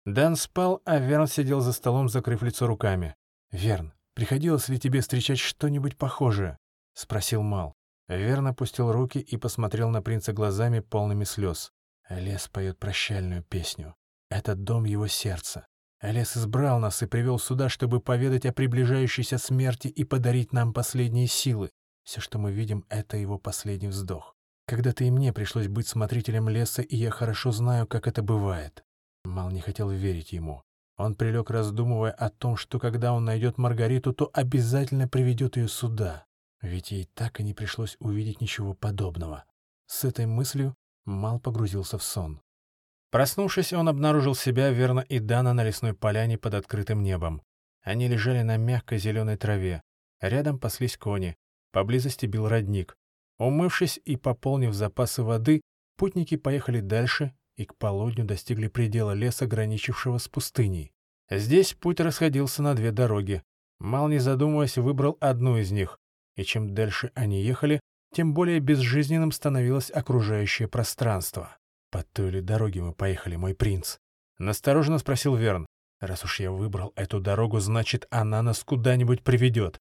Дан спал, а Верн сидел за столом, закрыв лицо руками. «Верн, приходилось ли тебе встречать что-нибудь похожее?» — спросил Мал. Верн опустил руки и посмотрел на принца глазами, полными слез. Лес поет прощальную песню. Этот дом его сердца. Лес избрал нас и привел сюда, чтобы поведать о приближающейся смерти и подарить нам последние силы. Все, что мы видим, — это его последний вздох. Когда-то и мне пришлось быть смотрителем леса, и я хорошо знаю, как это бывает. Мал не хотел верить ему. Он прилег, раздумывая о том, что когда он найдет Маргариту, то обязательно приведет ее сюда. Ведь ей так и не пришлось увидеть ничего подобного. С этой мыслью Мал погрузился в сон. Проснувшись, он обнаружил себя, верно, и Дана на лесной поляне под открытым небом. Они лежали на мягкой зеленой траве. Рядом паслись кони. Поблизости бил родник. Умывшись и пополнив запасы воды, путники поехали дальше и к полудню достигли предела леса, граничившего с пустыней. Здесь путь расходился на две дороги. Мал, не задумываясь, выбрал одну из них, и чем дальше они ехали, тем более безжизненным становилось окружающее пространство. «По той ли дороге мы поехали, мой принц?» — настороженно спросил Верн. «Раз уж я выбрал эту дорогу, значит, она нас куда-нибудь приведет».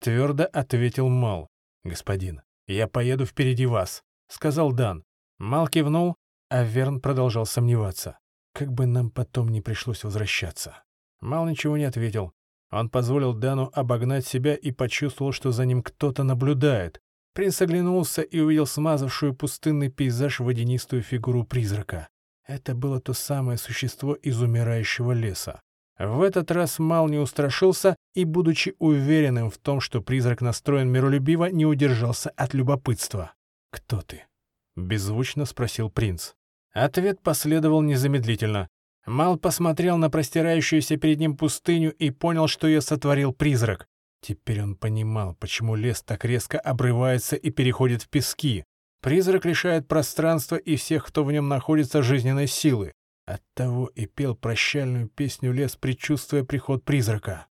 Твердо ответил Мал. «Господин, я поеду впереди вас», — сказал Дан. Мал кивнул, а Верн продолжал сомневаться. Как бы нам потом не пришлось возвращаться. Мал ничего не ответил. Он позволил Дану обогнать себя и почувствовал, что за ним кто-то наблюдает. Принц оглянулся и увидел смазавшую пустынный пейзаж водянистую фигуру призрака. Это было то самое существо из умирающего леса. В этот раз Мал не устрашился и, будучи уверенным в том, что призрак настроен миролюбиво, не удержался от любопытства. «Кто ты?» — беззвучно спросил принц. Ответ последовал незамедлительно. Мал посмотрел на простирающуюся перед ним пустыню и понял, что ее сотворил призрак. Теперь он понимал, почему лес так резко обрывается и переходит в пески. Призрак лишает пространства и всех, кто в нем находится, жизненной силы. Оттого и пел прощальную песню лес, предчувствуя приход призрака.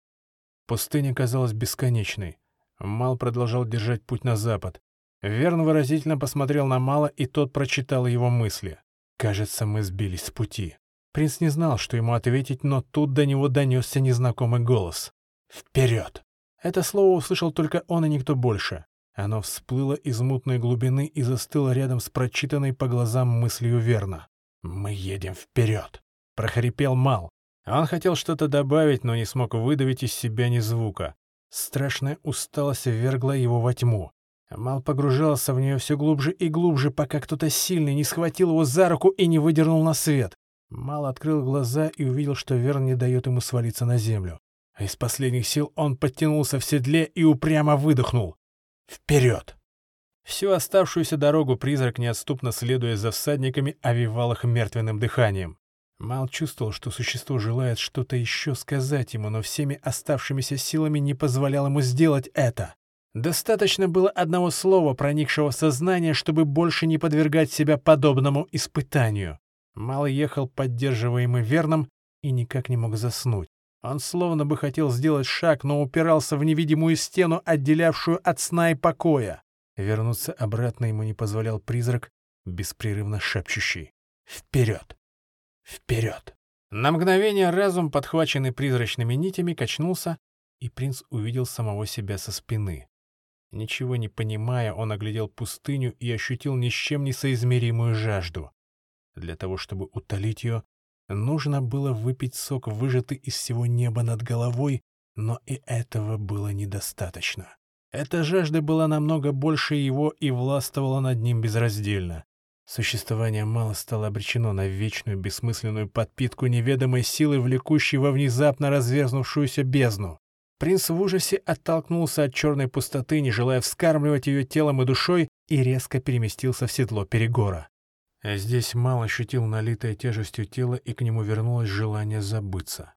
Пустыня казалась бесконечной. Мал продолжал держать путь на запад. Верн выразительно посмотрел на Мала, и тот прочитал его мысли. «Кажется, мы сбились с пути». Принц не знал, что ему ответить, но тут до него донесся незнакомый голос. «Вперед!» Это слово услышал только он и никто больше. Оно всплыло из мутной глубины и застыло рядом с прочитанной по глазам мыслью верно. «Мы едем вперед!» — прохрипел Мал. Он хотел что-то добавить, но не смог выдавить из себя ни звука. Страшная усталость ввергла его во тьму. Мал погружался в нее все глубже и глубже, пока кто-то сильный не схватил его за руку и не выдернул на свет. Мал открыл глаза и увидел, что Верн не дает ему свалиться на землю. А из последних сил он подтянулся в седле и упрямо выдохнул. «Вперед!» Всю оставшуюся дорогу призрак, неотступно следуя за всадниками, овивал их мертвенным дыханием. Мал чувствовал, что существо желает что-то еще сказать ему, но всеми оставшимися силами не позволял ему сделать это. Достаточно было одного слова, проникшего в сознание, чтобы больше не подвергать себя подобному испытанию. Мал ехал, поддерживаемый верным, и никак не мог заснуть. Он словно бы хотел сделать шаг, но упирался в невидимую стену, отделявшую от сна и покоя. Вернуться обратно ему не позволял призрак, беспрерывно шепчущий. «Вперед! Вперед!» На мгновение разум, подхваченный призрачными нитями, качнулся, и принц увидел самого себя со спины. Ничего не понимая, он оглядел пустыню и ощутил ни с чем не соизмеримую жажду. Для того, чтобы утолить ее, нужно было выпить сок, выжатый из всего неба над головой, но и этого было недостаточно. Эта жажда была намного больше его и властвовала над ним безраздельно. Существование мало стало обречено на вечную бессмысленную подпитку неведомой силы, влекущей во внезапно разверзнувшуюся бездну. Принц в ужасе оттолкнулся от черной пустоты, не желая вскармливать ее телом и душой, и резко переместился в седло Перегора. Здесь Мал ощутил налитое тяжестью тело, и к нему вернулось желание забыться.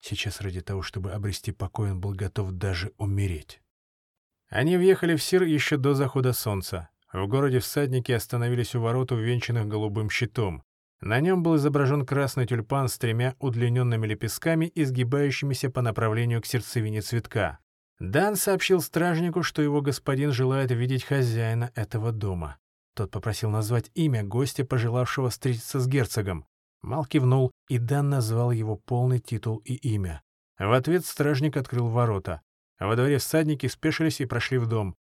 Сейчас ради того, чтобы обрести покой, он был готов даже умереть. Они въехали в Сир еще до захода солнца. В городе всадники остановились у ворот, увенчанных голубым щитом. На нем был изображен красный тюльпан с тремя удлиненными лепестками, изгибающимися по направлению к сердцевине цветка. Дан сообщил стражнику, что его господин желает видеть хозяина этого дома. Тот попросил назвать имя гостя, пожелавшего встретиться с герцогом. Мал кивнул, и Дан назвал его полный титул и имя. В ответ стражник открыл ворота. Во дворе всадники спешились и прошли в дом.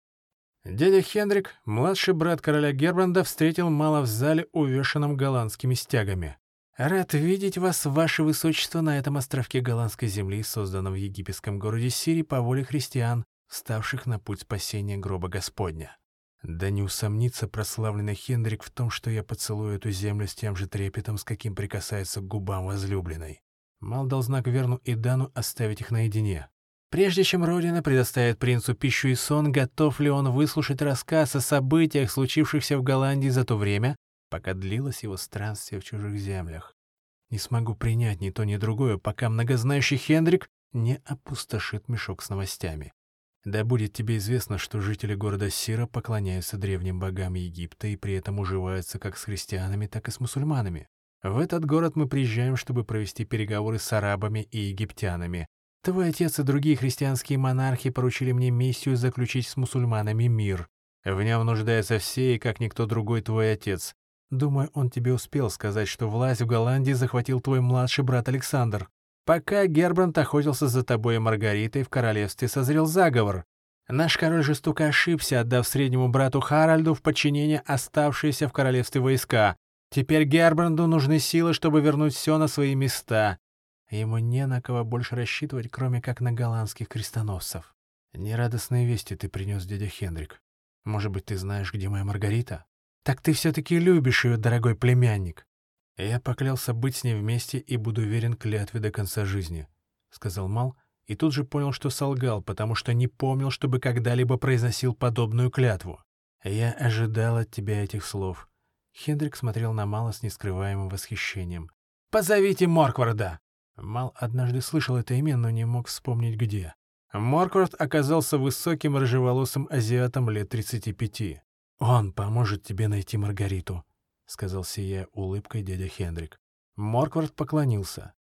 Дядя Хендрик, младший брат короля Гербранда, встретил мало в зале, увешанном голландскими стягами. «Рад видеть вас, ваше высочество, на этом островке голландской земли, созданном в египетском городе Сирии по воле христиан, вставших на путь спасения гроба Господня. Да не усомнится прославленный Хендрик в том, что я поцелую эту землю с тем же трепетом, с каким прикасается к губам возлюбленной. Мал дал знак Верну и Дану оставить их наедине. Прежде чем Родина предоставит принцу пищу и сон, готов ли он выслушать рассказ о событиях, случившихся в Голландии за то время, пока длилось его странствие в чужих землях? Не смогу принять ни то, ни другое, пока многознающий Хендрик не опустошит мешок с новостями. Да будет тебе известно, что жители города Сира поклоняются древним богам Египта и при этом уживаются как с христианами, так и с мусульманами. В этот город мы приезжаем, чтобы провести переговоры с арабами и египтянами, Твой отец и другие христианские монархи поручили мне миссию заключить с мусульманами мир. В нем нуждаются все, и как никто другой твой отец. Думаю, он тебе успел сказать, что власть в Голландии захватил твой младший брат Александр. Пока Гербранд охотился за тобой и Маргаритой, в королевстве созрел заговор. Наш король жестоко ошибся, отдав среднему брату Харальду в подчинение оставшиеся в королевстве войска. Теперь Гербранду нужны силы, чтобы вернуть все на свои места. Ему не на кого больше рассчитывать, кроме как на голландских крестоносцев. Нерадостные вести ты принес, дядя Хендрик. Может быть, ты знаешь, где моя Маргарита? Так ты все-таки любишь ее, дорогой племянник. Я поклялся быть с ней вместе и буду верен клятве до конца жизни, — сказал Мал, и тут же понял, что солгал, потому что не помнил, чтобы когда-либо произносил подобную клятву. Я ожидал от тебя этих слов. Хендрик смотрел на Мала с нескрываемым восхищением. «Позовите Моркварда!» Мал однажды слышал это имя, но не мог вспомнить где. Морквард оказался высоким рыжеволосым азиатом лет 35. «Он поможет тебе найти Маргариту», — сказал сия улыбкой дядя Хендрик. Морквард поклонился.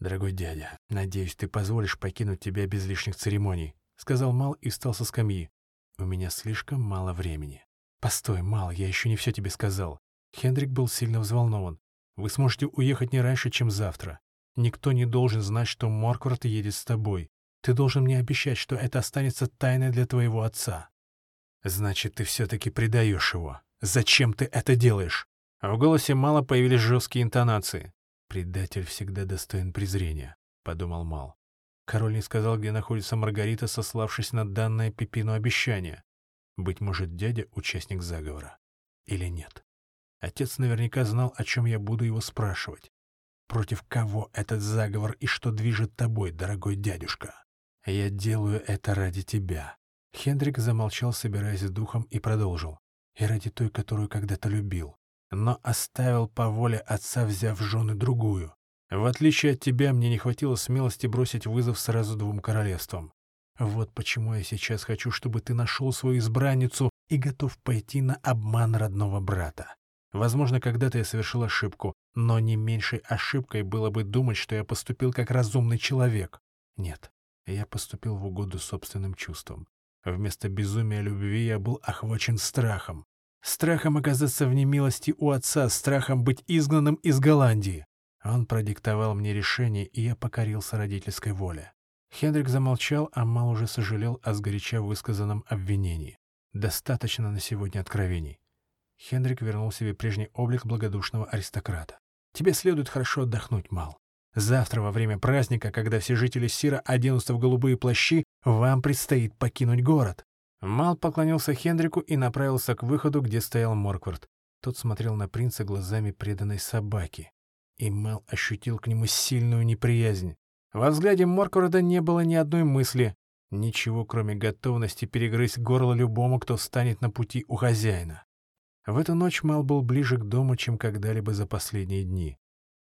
«Дорогой дядя, надеюсь, ты позволишь покинуть тебя без лишних церемоний», — сказал Мал и встал со скамьи. «У меня слишком мало времени». «Постой, Мал, я еще не все тебе сказал». Хендрик был сильно взволнован. «Вы сможете уехать не раньше, чем завтра. Никто не должен знать, что Морквард едет с тобой. Ты должен мне обещать, что это останется тайной для твоего отца». «Значит, ты все-таки предаешь его. Зачем ты это делаешь?» В голосе Мала появились жесткие интонации. «Предатель всегда достоин презрения», — подумал Мал. Король не сказал, где находится Маргарита, сославшись на данное Пипину обещание. Быть может, дядя — участник заговора. Или нет? Отец наверняка знал, о чем я буду его спрашивать. Против кого этот заговор и что движет тобой, дорогой дядюшка? Я делаю это ради тебя. Хендрик замолчал, собираясь с духом, и продолжил. И ради той, которую когда-то любил. Но оставил по воле отца, взяв в жены другую. В отличие от тебя, мне не хватило смелости бросить вызов сразу двум королевствам. Вот почему я сейчас хочу, чтобы ты нашел свою избранницу и готов пойти на обман родного брата. Возможно, когда-то я совершил ошибку, но не меньшей ошибкой было бы думать, что я поступил как разумный человек. Нет, я поступил в угоду собственным чувствам. Вместо безумия любви я был охвачен страхом. Страхом оказаться в немилости у отца, страхом быть изгнанным из Голландии. Он продиктовал мне решение, и я покорился родительской воле. Хендрик замолчал, а Мал уже сожалел о сгоряча высказанном обвинении. Достаточно на сегодня откровений. Хендрик вернул себе прежний облик благодушного аристократа. «Тебе следует хорошо отдохнуть, Мал. Завтра, во время праздника, когда все жители Сира оденутся в голубые плащи, вам предстоит покинуть город». Мал поклонился Хендрику и направился к выходу, где стоял Морквард. Тот смотрел на принца глазами преданной собаки. И Мал ощутил к нему сильную неприязнь. Во взгляде Моркварда не было ни одной мысли, ничего, кроме готовности перегрызть горло любому, кто встанет на пути у хозяина. В эту ночь Мал был ближе к дому, чем когда-либо за последние дни.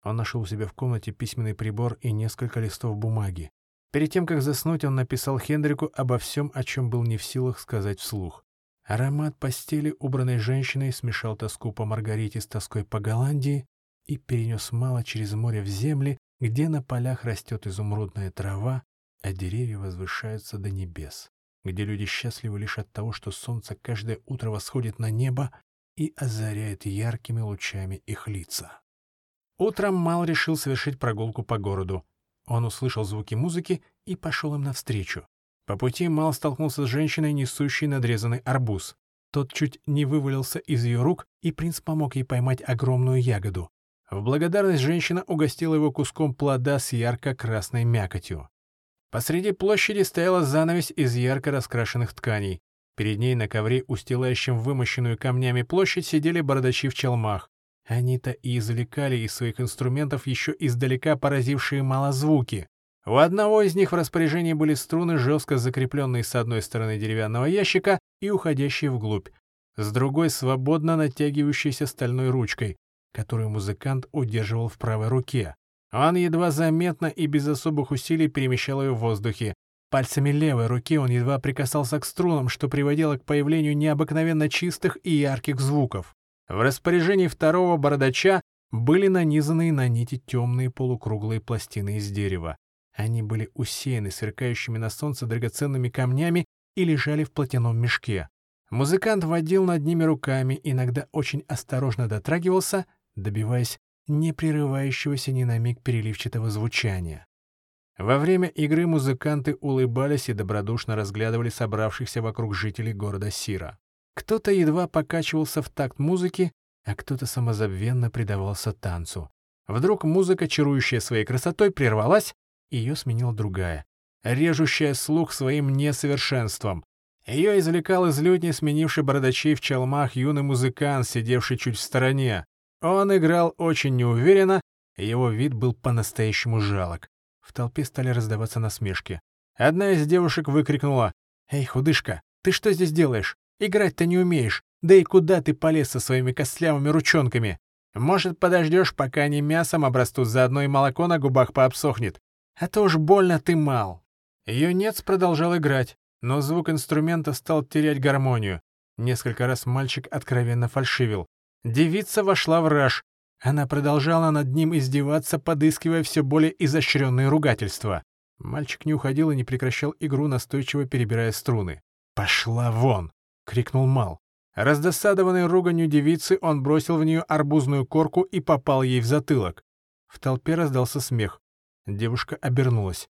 Он нашел у себя в комнате письменный прибор и несколько листов бумаги. Перед тем, как заснуть, он написал Хендрику обо всем, о чем был не в силах сказать вслух. Аромат постели, убранной женщиной, смешал тоску по Маргарите с тоской по Голландии и перенес мало через море в земли, где на полях растет изумрудная трава, а деревья возвышаются до небес, где люди счастливы лишь от того, что солнце каждое утро восходит на небо и озаряет яркими лучами их лица. Утром Мал решил совершить прогулку по городу. Он услышал звуки музыки и пошел им навстречу. По пути Мал столкнулся с женщиной, несущей надрезанный арбуз. Тот чуть не вывалился из ее рук, и принц помог ей поймать огромную ягоду. В благодарность женщина угостила его куском плода с ярко-красной мякотью. Посреди площади стояла занавесь из ярко раскрашенных тканей. Перед ней на ковре, устилающем вымощенную камнями площадь, сидели бородачи в челмах. Они-то и извлекали из своих инструментов еще издалека поразившие мало звуки. У одного из них в распоряжении были струны, жестко закрепленные с одной стороны деревянного ящика и уходящие вглубь, с другой — свободно натягивающейся стальной ручкой, которую музыкант удерживал в правой руке. Он едва заметно и без особых усилий перемещал ее в воздухе. Пальцами левой руки он едва прикасался к струнам, что приводило к появлению необыкновенно чистых и ярких звуков. В распоряжении второго бородача были нанизаны на нити темные полукруглые пластины из дерева. Они были усеяны сверкающими на солнце драгоценными камнями и лежали в платяном мешке. Музыкант водил над ними руками, иногда очень осторожно дотрагивался, добиваясь непрерывающегося ни на миг переливчатого звучания. Во время игры музыканты улыбались и добродушно разглядывали собравшихся вокруг жителей города Сира. Кто-то едва покачивался в такт музыки, а кто-то самозабвенно предавался танцу. Вдруг музыка, чарующая своей красотой, прервалась, и ее сменила другая, режущая слух своим несовершенством. Ее извлекал из лютни сменивший бородачей в чалмах юный музыкант, сидевший чуть в стороне. Он играл очень неуверенно, его вид был по-настоящему жалок. В толпе стали раздаваться насмешки. Одна из девушек выкрикнула «Эй, худышка, ты что здесь делаешь? Играть-то не умеешь. Да и куда ты полез со своими костлявыми ручонками? Может, подождешь, пока они мясом обрастут, заодно и молоко на губах пообсохнет? А то уж больно ты мал». Юнец продолжал играть, но звук инструмента стал терять гармонию. Несколько раз мальчик откровенно фальшивил. Девица вошла в раж. Она продолжала над ним издеваться, подыскивая все более изощренные ругательства. Мальчик не уходил и не прекращал игру, настойчиво перебирая струны. «Пошла вон!» — крикнул Мал. Раздосадованный руганью девицы, он бросил в нее арбузную корку и попал ей в затылок. В толпе раздался смех. Девушка обернулась.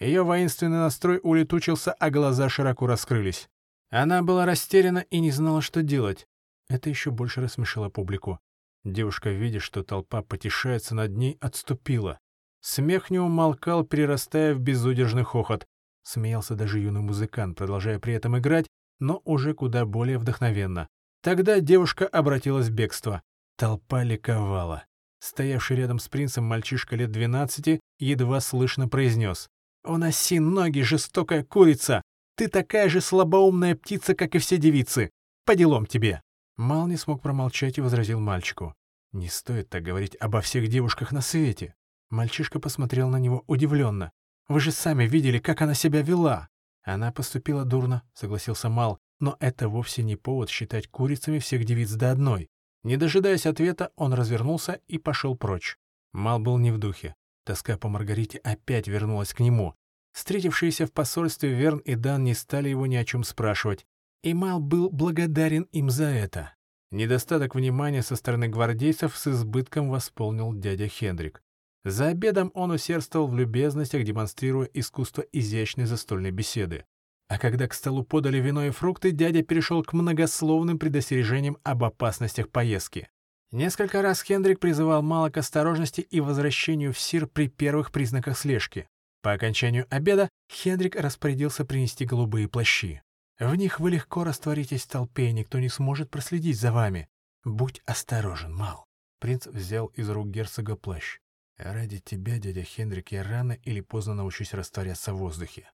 Ее воинственный настрой улетучился, а глаза широко раскрылись. Она была растеряна и не знала, что делать. Это еще больше рассмешило публику. Девушка, видя, что толпа потешается над ней, отступила. Смех не умолкал, перерастая в безудержный хохот. Смеялся даже юный музыкант, продолжая при этом играть, но уже куда более вдохновенно. Тогда девушка обратилась в бегство. Толпа ликовала. Стоявший рядом с принцем мальчишка лет двенадцати едва слышно произнес. «Уноси ноги, жестокая курица! Ты такая же слабоумная птица, как и все девицы! По делам тебе!» Мал не смог промолчать и возразил мальчику. «Не стоит так говорить обо всех девушках на свете!» Мальчишка посмотрел на него удивленно. «Вы же сами видели, как она себя вела!» «Она поступила дурно», — согласился Мал, «но это вовсе не повод считать курицами всех девиц до одной». Не дожидаясь ответа, он развернулся и пошел прочь. Мал был не в духе. Тоска по Маргарите опять вернулась к нему. Встретившиеся в посольстве Верн и Дан не стали его ни о чем спрашивать. И Мал был благодарен им за это. Недостаток внимания со стороны гвардейцев с избытком восполнил дядя Хендрик. За обедом он усердствовал в любезностях, демонстрируя искусство изящной застольной беседы. А когда к столу подали вино и фрукты, дядя перешел к многословным предостережениям об опасностях поездки. Несколько раз Хендрик призывал Мала к осторожности и возвращению в Сир при первых признаках слежки. По окончанию обеда Хендрик распорядился принести голубые плащи. В них вы легко растворитесь в толпе, никто не сможет проследить за вами. Будь осторожен, Мал. Принц взял из рук герцога плащ. Ради тебя, дядя Хендрик, я рано или поздно научусь растворяться в воздухе.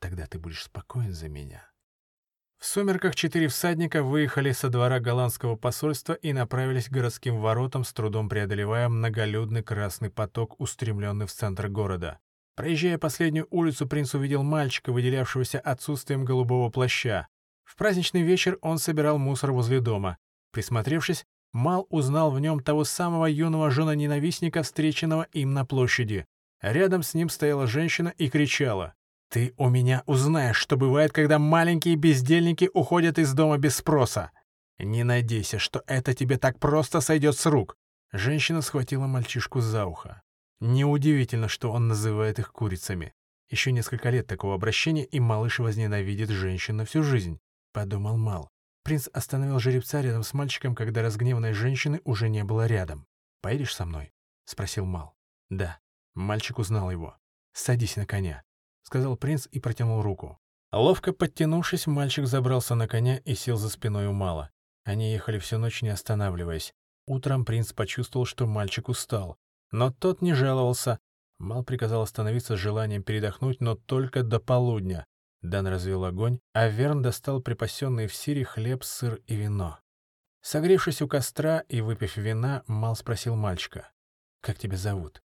Тогда ты будешь спокоен за меня. В сумерках четыре всадника выехали со двора голландского посольства и направились к городским воротам, с трудом преодолевая многолюдный красный поток, устремленный в центр города. Проезжая последнюю улицу, принц увидел мальчика, выделявшегося отсутствием голубого плаща. В праздничный вечер он собирал мусор возле дома. Присмотревшись, Мал узнал в нем того самого юного жена-ненавистника, встреченного им на площади. Рядом с ним стояла женщина и кричала. «Ты у меня узнаешь, что бывает, когда маленькие бездельники уходят из дома без спроса. Не надейся, что это тебе так просто сойдет с рук». Женщина схватила мальчишку за ухо. Неудивительно, что он называет их курицами. Еще несколько лет такого обращения, и малыш возненавидит женщин на всю жизнь, — подумал Мал. Принц остановил жеребца рядом с мальчиком, когда разгневанной женщины уже не было рядом. «Поедешь со мной?» — спросил Мал. «Да». Мальчик узнал его. «Садись на коня», — сказал принц и протянул руку. Ловко подтянувшись, мальчик забрался на коня и сел за спиной у Мала. Они ехали всю ночь, не останавливаясь. Утром принц почувствовал, что мальчик устал. Но тот не жаловался. Мал приказал остановиться с желанием передохнуть, но только до полудня. Дан развел огонь, а Верн достал припасенный в Сире хлеб, сыр и вино. Согревшись у костра и выпив вина, Мал спросил мальчика. «Как тебя зовут?»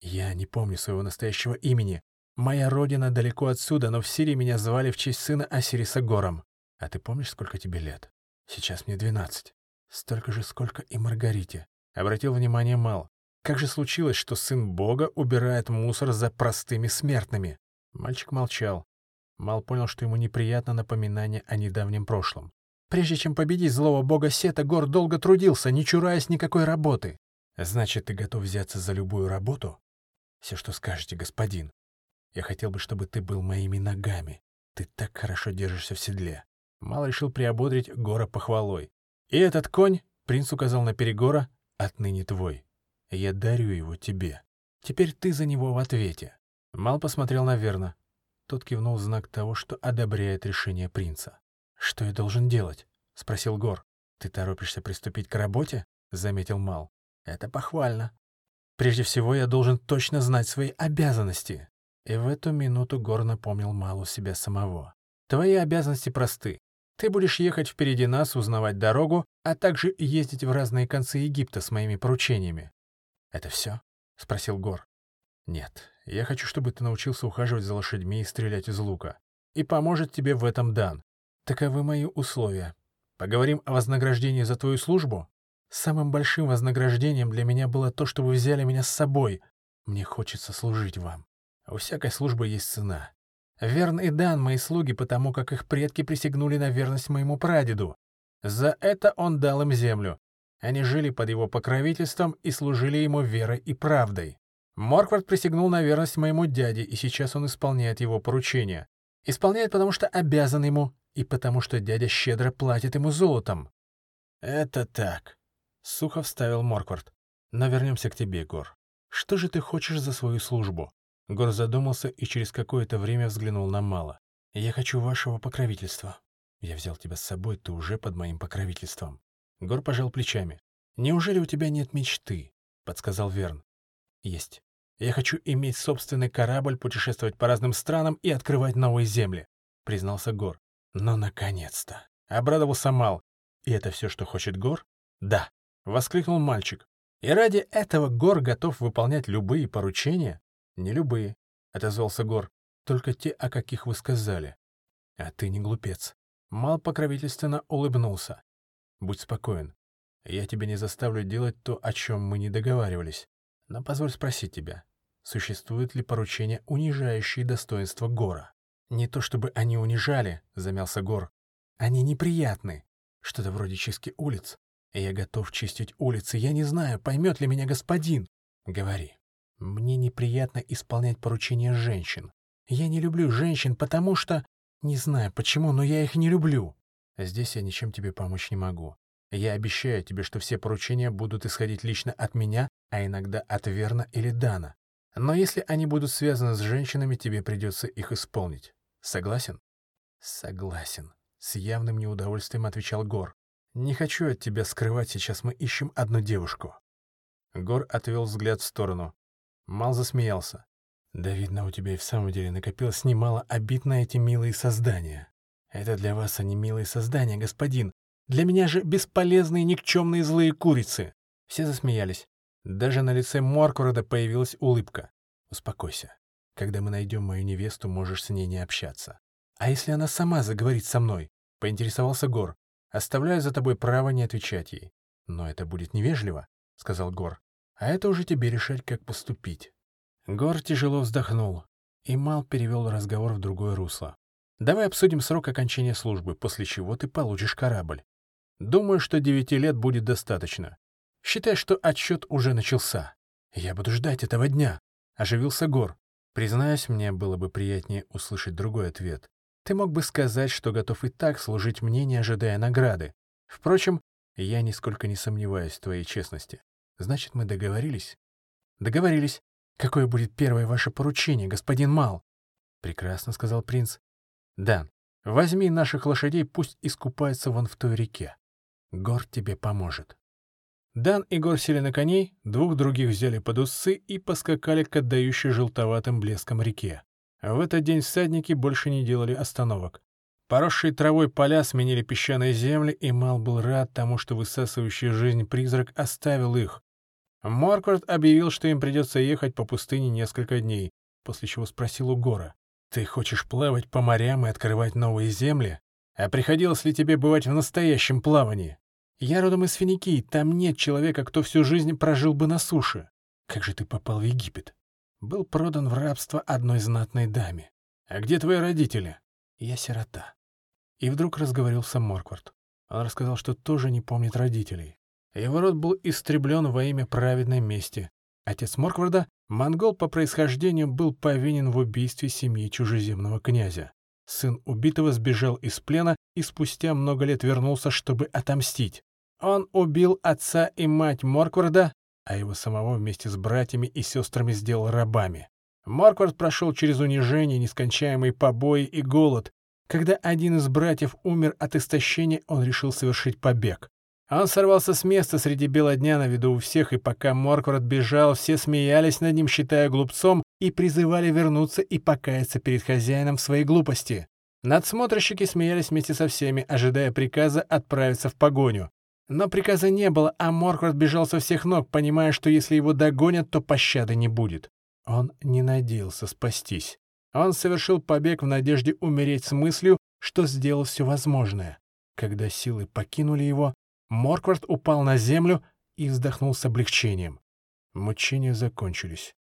«Я не помню своего настоящего имени. Моя родина далеко отсюда, но в Сирии меня звали в честь сына Осириса Гором. А ты помнишь, сколько тебе лет? Сейчас мне двенадцать. Столько же, сколько и Маргарите. Обратил внимание Мал. Как же случилось, что сын Бога убирает мусор за простыми смертными? Мальчик молчал. Мал понял, что ему неприятно напоминание о недавнем прошлом. Прежде чем победить злого бога Сета, Гор долго трудился, не чураясь никакой работы. Значит, ты готов взяться за любую работу? Все, что скажете, господин. Я хотел бы, чтобы ты был моими ногами. Ты так хорошо держишься в седле. Мал решил приободрить Гора похвалой. И этот конь, принц указал на Перегора, отныне твой. Я дарю его тебе. Теперь ты за него в ответе». Мал посмотрел на Верна. Тот кивнул в знак того, что одобряет решение принца. «Что я должен делать?» — спросил Гор. «Ты торопишься приступить к работе?» — заметил Мал. «Это похвально. Прежде всего, я должен точно знать свои обязанности». И в эту минуту Гор напомнил Малу себя самого. «Твои обязанности просты. Ты будешь ехать впереди нас, узнавать дорогу, а также ездить в разные концы Египта с моими поручениями. «Это все?» — спросил Гор. «Нет, я хочу, чтобы ты научился ухаживать за лошадьми и стрелять из лука. И поможет тебе в этом Дан. Таковы мои условия. Поговорим о вознаграждении за твою службу? Самым большим вознаграждением для меня было то, что вы взяли меня с собой. Мне хочется служить вам. У всякой службы есть цена. Верн и Дан — мои слуги, потому как их предки присягнули на верность моему прадеду. За это он дал им землю. Они жили под его покровительством и служили ему верой и правдой. Морквард присягнул на верность моему дяде, и сейчас он исполняет его поручения. Исполняет, потому что обязан ему, и потому что дядя щедро платит ему золотом. «Это так», — сухо вставил Морквард. «Но вернемся к тебе, Гор. Что же ты хочешь за свою службу?» Гор задумался и через какое-то время взглянул на Мала. «Я хочу вашего покровительства. Я взял тебя с собой, ты уже под моим покровительством». Гор пожал плечами. «Неужели у тебя нет мечты?» — подсказал Верн. «Есть. Я хочу иметь собственный корабль, путешествовать по разным странам и открывать новые земли», — признался Гор. «Ну, наконец-то!» — обрадовался Мал. «И это все, что хочет Гор?» «Да», — воскликнул мальчик. «И ради этого Гор готов выполнять любые поручения?» «Не любые», — отозвался Гор. «Только те, о каких вы сказали». «А ты не глупец». Мал покровительственно улыбнулся. «Будь спокоен. Я тебя не заставлю делать то, о чем мы не договаривались. Но позволь спросить тебя, существует ли поручение, унижающее достоинство Гора?» Не то чтобы они унижали, замялся Гор. Они неприятны. Что-то вроде чистки улиц. Я готов чистить улицы. Я не знаю, поймет ли меня господин. Говори. Мне неприятно исполнять поручения женщин. Я не люблю женщин, потому что... Не знаю почему, но я их не люблю. Здесь я ничем тебе помочь не могу. Я обещаю тебе, что все поручения будут исходить лично от меня, а иногда от Верна или Дана. Но если они будут связаны с женщинами, тебе придется их исполнить. Согласен? Согласен. С явным неудовольствием отвечал Гор. Не хочу от тебя скрывать, сейчас мы ищем одну девушку. Гор отвел взгляд в сторону. Мал засмеялся. Да, видно, у тебя и в самом деле накопилось немало обид на эти милые создания. Это для вас они милые создания, господин. Для меня же бесполезные никчемные злые курицы. Все засмеялись. Даже на лице Моркворода появилась улыбка. «Успокойся. Когда мы найдем мою невесту, можешь с ней не общаться. А если она сама заговорит со мной?» — поинтересовался Гор. «Оставляю за тобой право не отвечать ей». «Но это будет невежливо», — сказал Гор. «А это уже тебе решать, как поступить». Гор тяжело вздохнул, и Мал перевел разговор в другое русло. «Давай обсудим срок окончания службы, после чего ты получишь корабль. Думаю, что девяти лет будет достаточно. Считай, что отсчет уже начался. Я буду ждать этого дня. Оживился Гор. Признаюсь, мне было бы приятнее услышать другой ответ. Ты мог бы сказать, что готов и так служить мне, не ожидая награды. Впрочем, я нисколько не сомневаюсь в твоей честности. Значит, мы договорились? Договорились. Какое будет первое ваше поручение, господин Мал? Прекрасно, сказал принц. Дан, возьми наших лошадей, пусть искупаются вон в той реке. Гор тебе поможет. Дан и Гор сели на коней, двух других взяли под усы и поскакали к отдающей желтоватым блеском реке. В этот день всадники больше не делали остановок. Поросшие травой поля сменили песчаные земли, и Мал был рад тому, что высасывающий жизнь призрак оставил их. Морквард объявил, что им придется ехать по пустыне несколько дней, после чего спросил у Гора, «Ты хочешь плавать по морям и открывать новые земли? А приходилось ли тебе бывать в настоящем плавании?» Я родом из Финикии, там нет человека, кто всю жизнь прожил бы на суше. Как же ты попал в Египет? Был продан в рабство одной знатной даме. А где твои родители? Я сирота. И вдруг разговорился Морквард. Он рассказал, что тоже не помнит родителей. Его род был истреблен во имя праведной мести. Отец Моркварда, монгол по происхождению, был повинен в убийстве семьи чужеземного князя. Сын убитого сбежал из плена и спустя много лет вернулся, чтобы отомстить. Он убил отца и мать Моркварда, а его самого вместе с братьями и сестрами сделал рабами. Морквард прошел через унижение, нескончаемые побои и голод. Когда один из братьев умер от истощения, он решил совершить побег. Он сорвался с места среди бела дня на виду у всех, и пока Морквард бежал, все смеялись над ним, считая глупцом, и призывали вернуться и покаяться перед хозяином в своей глупости. Надсмотрщики смеялись вместе со всеми, ожидая приказа отправиться в погоню. Но приказа не было, а Морквард бежал со всех ног, понимая, что если его догонят, то пощады не будет. Он не надеялся спастись. Он совершил побег в надежде умереть с мыслью, что сделал все возможное. Когда силы покинули его, Морквард упал на землю и вздохнул с облегчением. Мучения закончились.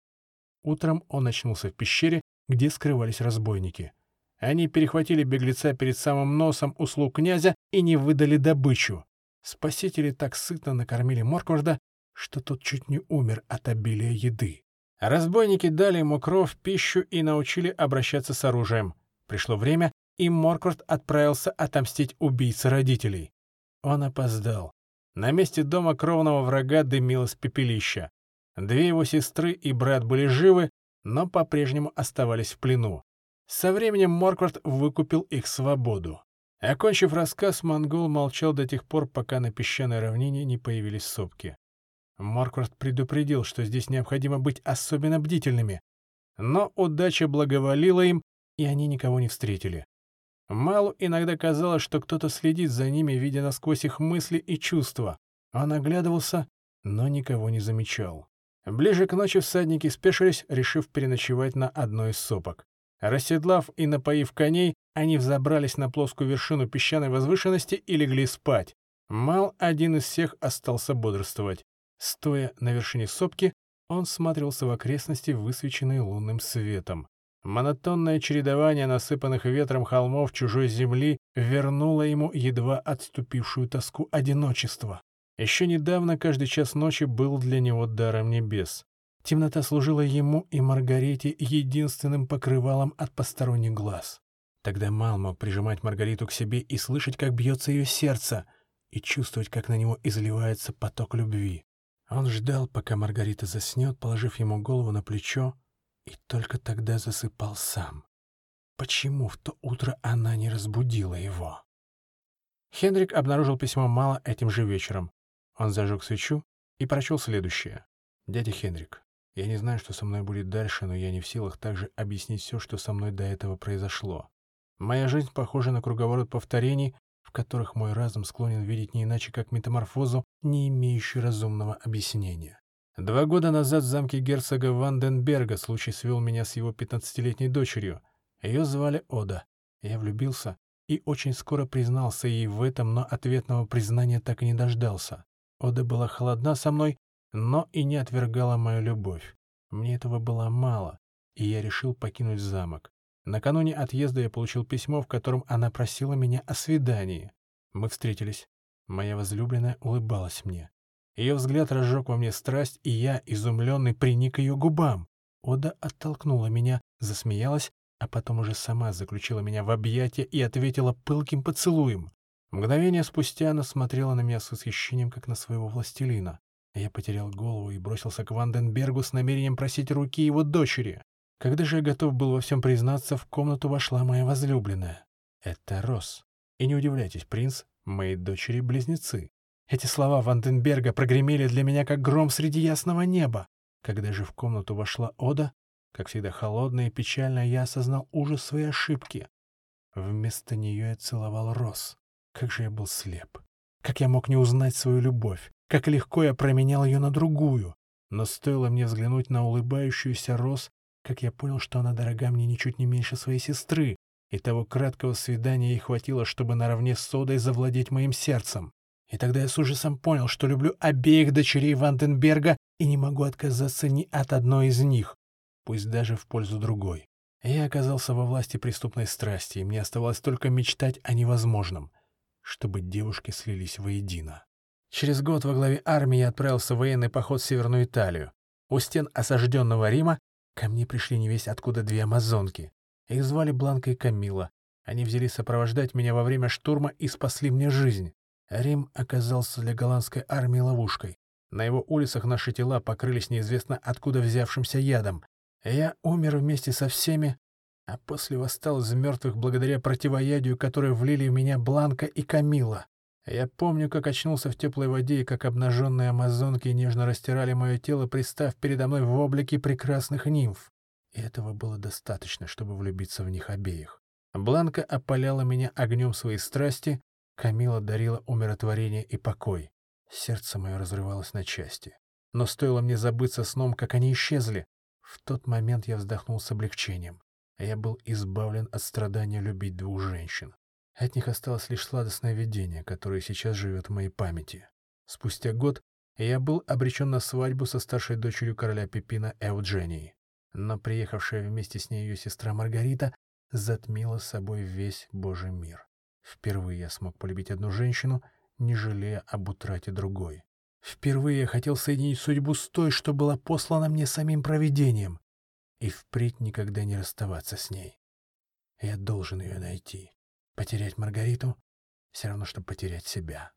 Утром он очнулся в пещере, где скрывались разбойники. Они перехватили беглеца перед самым носом услуг князя и не выдали добычу. Спасители так сытно накормили Моркварда, что тот чуть не умер от обилия еды. Разбойники дали ему кровь, пищу и научили обращаться с оружием. Пришло время, и Морквард отправился отомстить убийце родителей. Он опоздал. На месте дома кровного врага дымилось пепелище. Две его сестры и брат были живы, но по-прежнему оставались в плену. Со временем Морквард выкупил их свободу. Окончив рассказ, монгол молчал до тех пор, пока на песчаной равнине не появились сопки. Морквард предупредил, что здесь необходимо быть особенно бдительными. Но удача благоволила им, и они никого не встретили. Малу иногда казалось, что кто-то следит за ними, видя насквозь их мысли и чувства. Он оглядывался, но никого не замечал. Ближе к ночи всадники спешились, решив переночевать на одной из сопок. Расседлав и напоив коней, они взобрались на плоскую вершину песчаной возвышенности и легли спать. Мал один из всех остался бодрствовать. Стоя на вершине сопки, он смотрелся в окрестности, высвеченные лунным светом. Монотонное чередование насыпанных ветром холмов чужой земли вернуло ему едва отступившую тоску одиночества. Еще недавно каждый час ночи был для него даром небес. Темнота служила ему и Маргарите единственным покрывалом от посторонних глаз. Тогда Мал мог прижимать Маргариту к себе и слышать, как бьется ее сердце, и чувствовать, как на него изливается поток любви. Он ждал, пока Маргарита заснет, положив ему голову на плечо, и только тогда засыпал сам. Почему в то утро она не разбудила его? Хендрик обнаружил письмо Мала этим же вечером. Он зажег свечу и прочел следующее. «Дядя Хендрик, я не знаю, что со мной будет дальше, но я не в силах также объяснить все, что со мной до этого произошло. Моя жизнь похожа на круговорот повторений, в которых мой разум склонен видеть не иначе, как метаморфозу, не имеющую разумного объяснения. Два года назад в замке герцога Ванденберга случай свел меня с его пятнадцатилетней дочерью. Ее звали Ода. Я влюбился и очень скоро признался ей в этом, но ответного признания так и не дождался. Ода была холодна со мной, но и не отвергала мою любовь. Мне этого было мало, и я решил покинуть замок. Накануне отъезда я получил письмо, в котором она просила меня о свидании. Мы встретились. Моя возлюбленная улыбалась мне. Ее взгляд разжег во мне страсть, и я, изумленный, приник ее губам. Ода оттолкнула меня, засмеялась, а потом уже сама заключила меня в объятия и ответила пылким поцелуем. Мгновение спустя она смотрела на меня с восхищением, как на своего властелина. Я потерял голову и бросился к Ванденбергу с намерением просить руки его дочери. Когда же я готов был во всем признаться, в комнату вошла моя возлюбленная. Это Рос. И не удивляйтесь, принц, мои дочери-близнецы. Эти слова Ванденберга прогремели для меня, как гром среди ясного неба. Когда же в комнату вошла Ода, как всегда холодная и печальная, я осознал ужас своей ошибки. Вместо нее я целовал Рос. Как же я был слеп. Как я мог не узнать свою любовь. Как легко я променял ее на другую. Но стоило мне взглянуть на улыбающуюся Рос, как я понял, что она дорога мне ничуть не меньше своей сестры, и того краткого свидания ей хватило, чтобы наравне с Содой завладеть моим сердцем. И тогда я с ужасом понял, что люблю обеих дочерей Ванденберга и не могу отказаться ни от одной из них, пусть даже в пользу другой. Я оказался во власти преступной страсти, и мне оставалось только мечтать о невозможном, чтобы девушки слились воедино. Через год во главе армии я отправился в военный поход в Северную Италию. У стен осажденного Рима Ко мне пришли невесть откуда две амазонки. Их звали Бланка и Камила. Они взялись сопровождать меня во время штурма и спасли мне жизнь. Рим оказался для голландской армии ловушкой. На его улицах наши тела покрылись неизвестно откуда взявшимся ядом. Я умер вместе со всеми, а после восстал из мертвых благодаря противоядию, которое влили в меня Бланка и Камила. Я помню, как очнулся в теплой воде и как обнаженные амазонки нежно растирали мое тело, пристав передо мной в облике прекрасных нимф. И этого было достаточно, чтобы влюбиться в них обеих. Бланка опаляла меня огнем своей страсти, Камила дарила умиротворение и покой. Сердце мое разрывалось на части. Но стоило мне забыться сном, как они исчезли. В тот момент я вздохнул с облегчением. Я был избавлен от страдания любить двух женщин. От них осталось лишь сладостное видение, которое сейчас живет в моей памяти. Спустя год я был обречен на свадьбу со старшей дочерью короля Пипина Эудженией. Но приехавшая вместе с ней ее сестра Маргарита затмила собой весь Божий мир. Впервые я смог полюбить одну женщину, не жалея об утрате другой. Впервые я хотел соединить судьбу с той, что была послана мне самим провидением, и впредь никогда не расставаться с ней. Я должен ее найти. Потерять Маргариту — все равно, что потерять себя.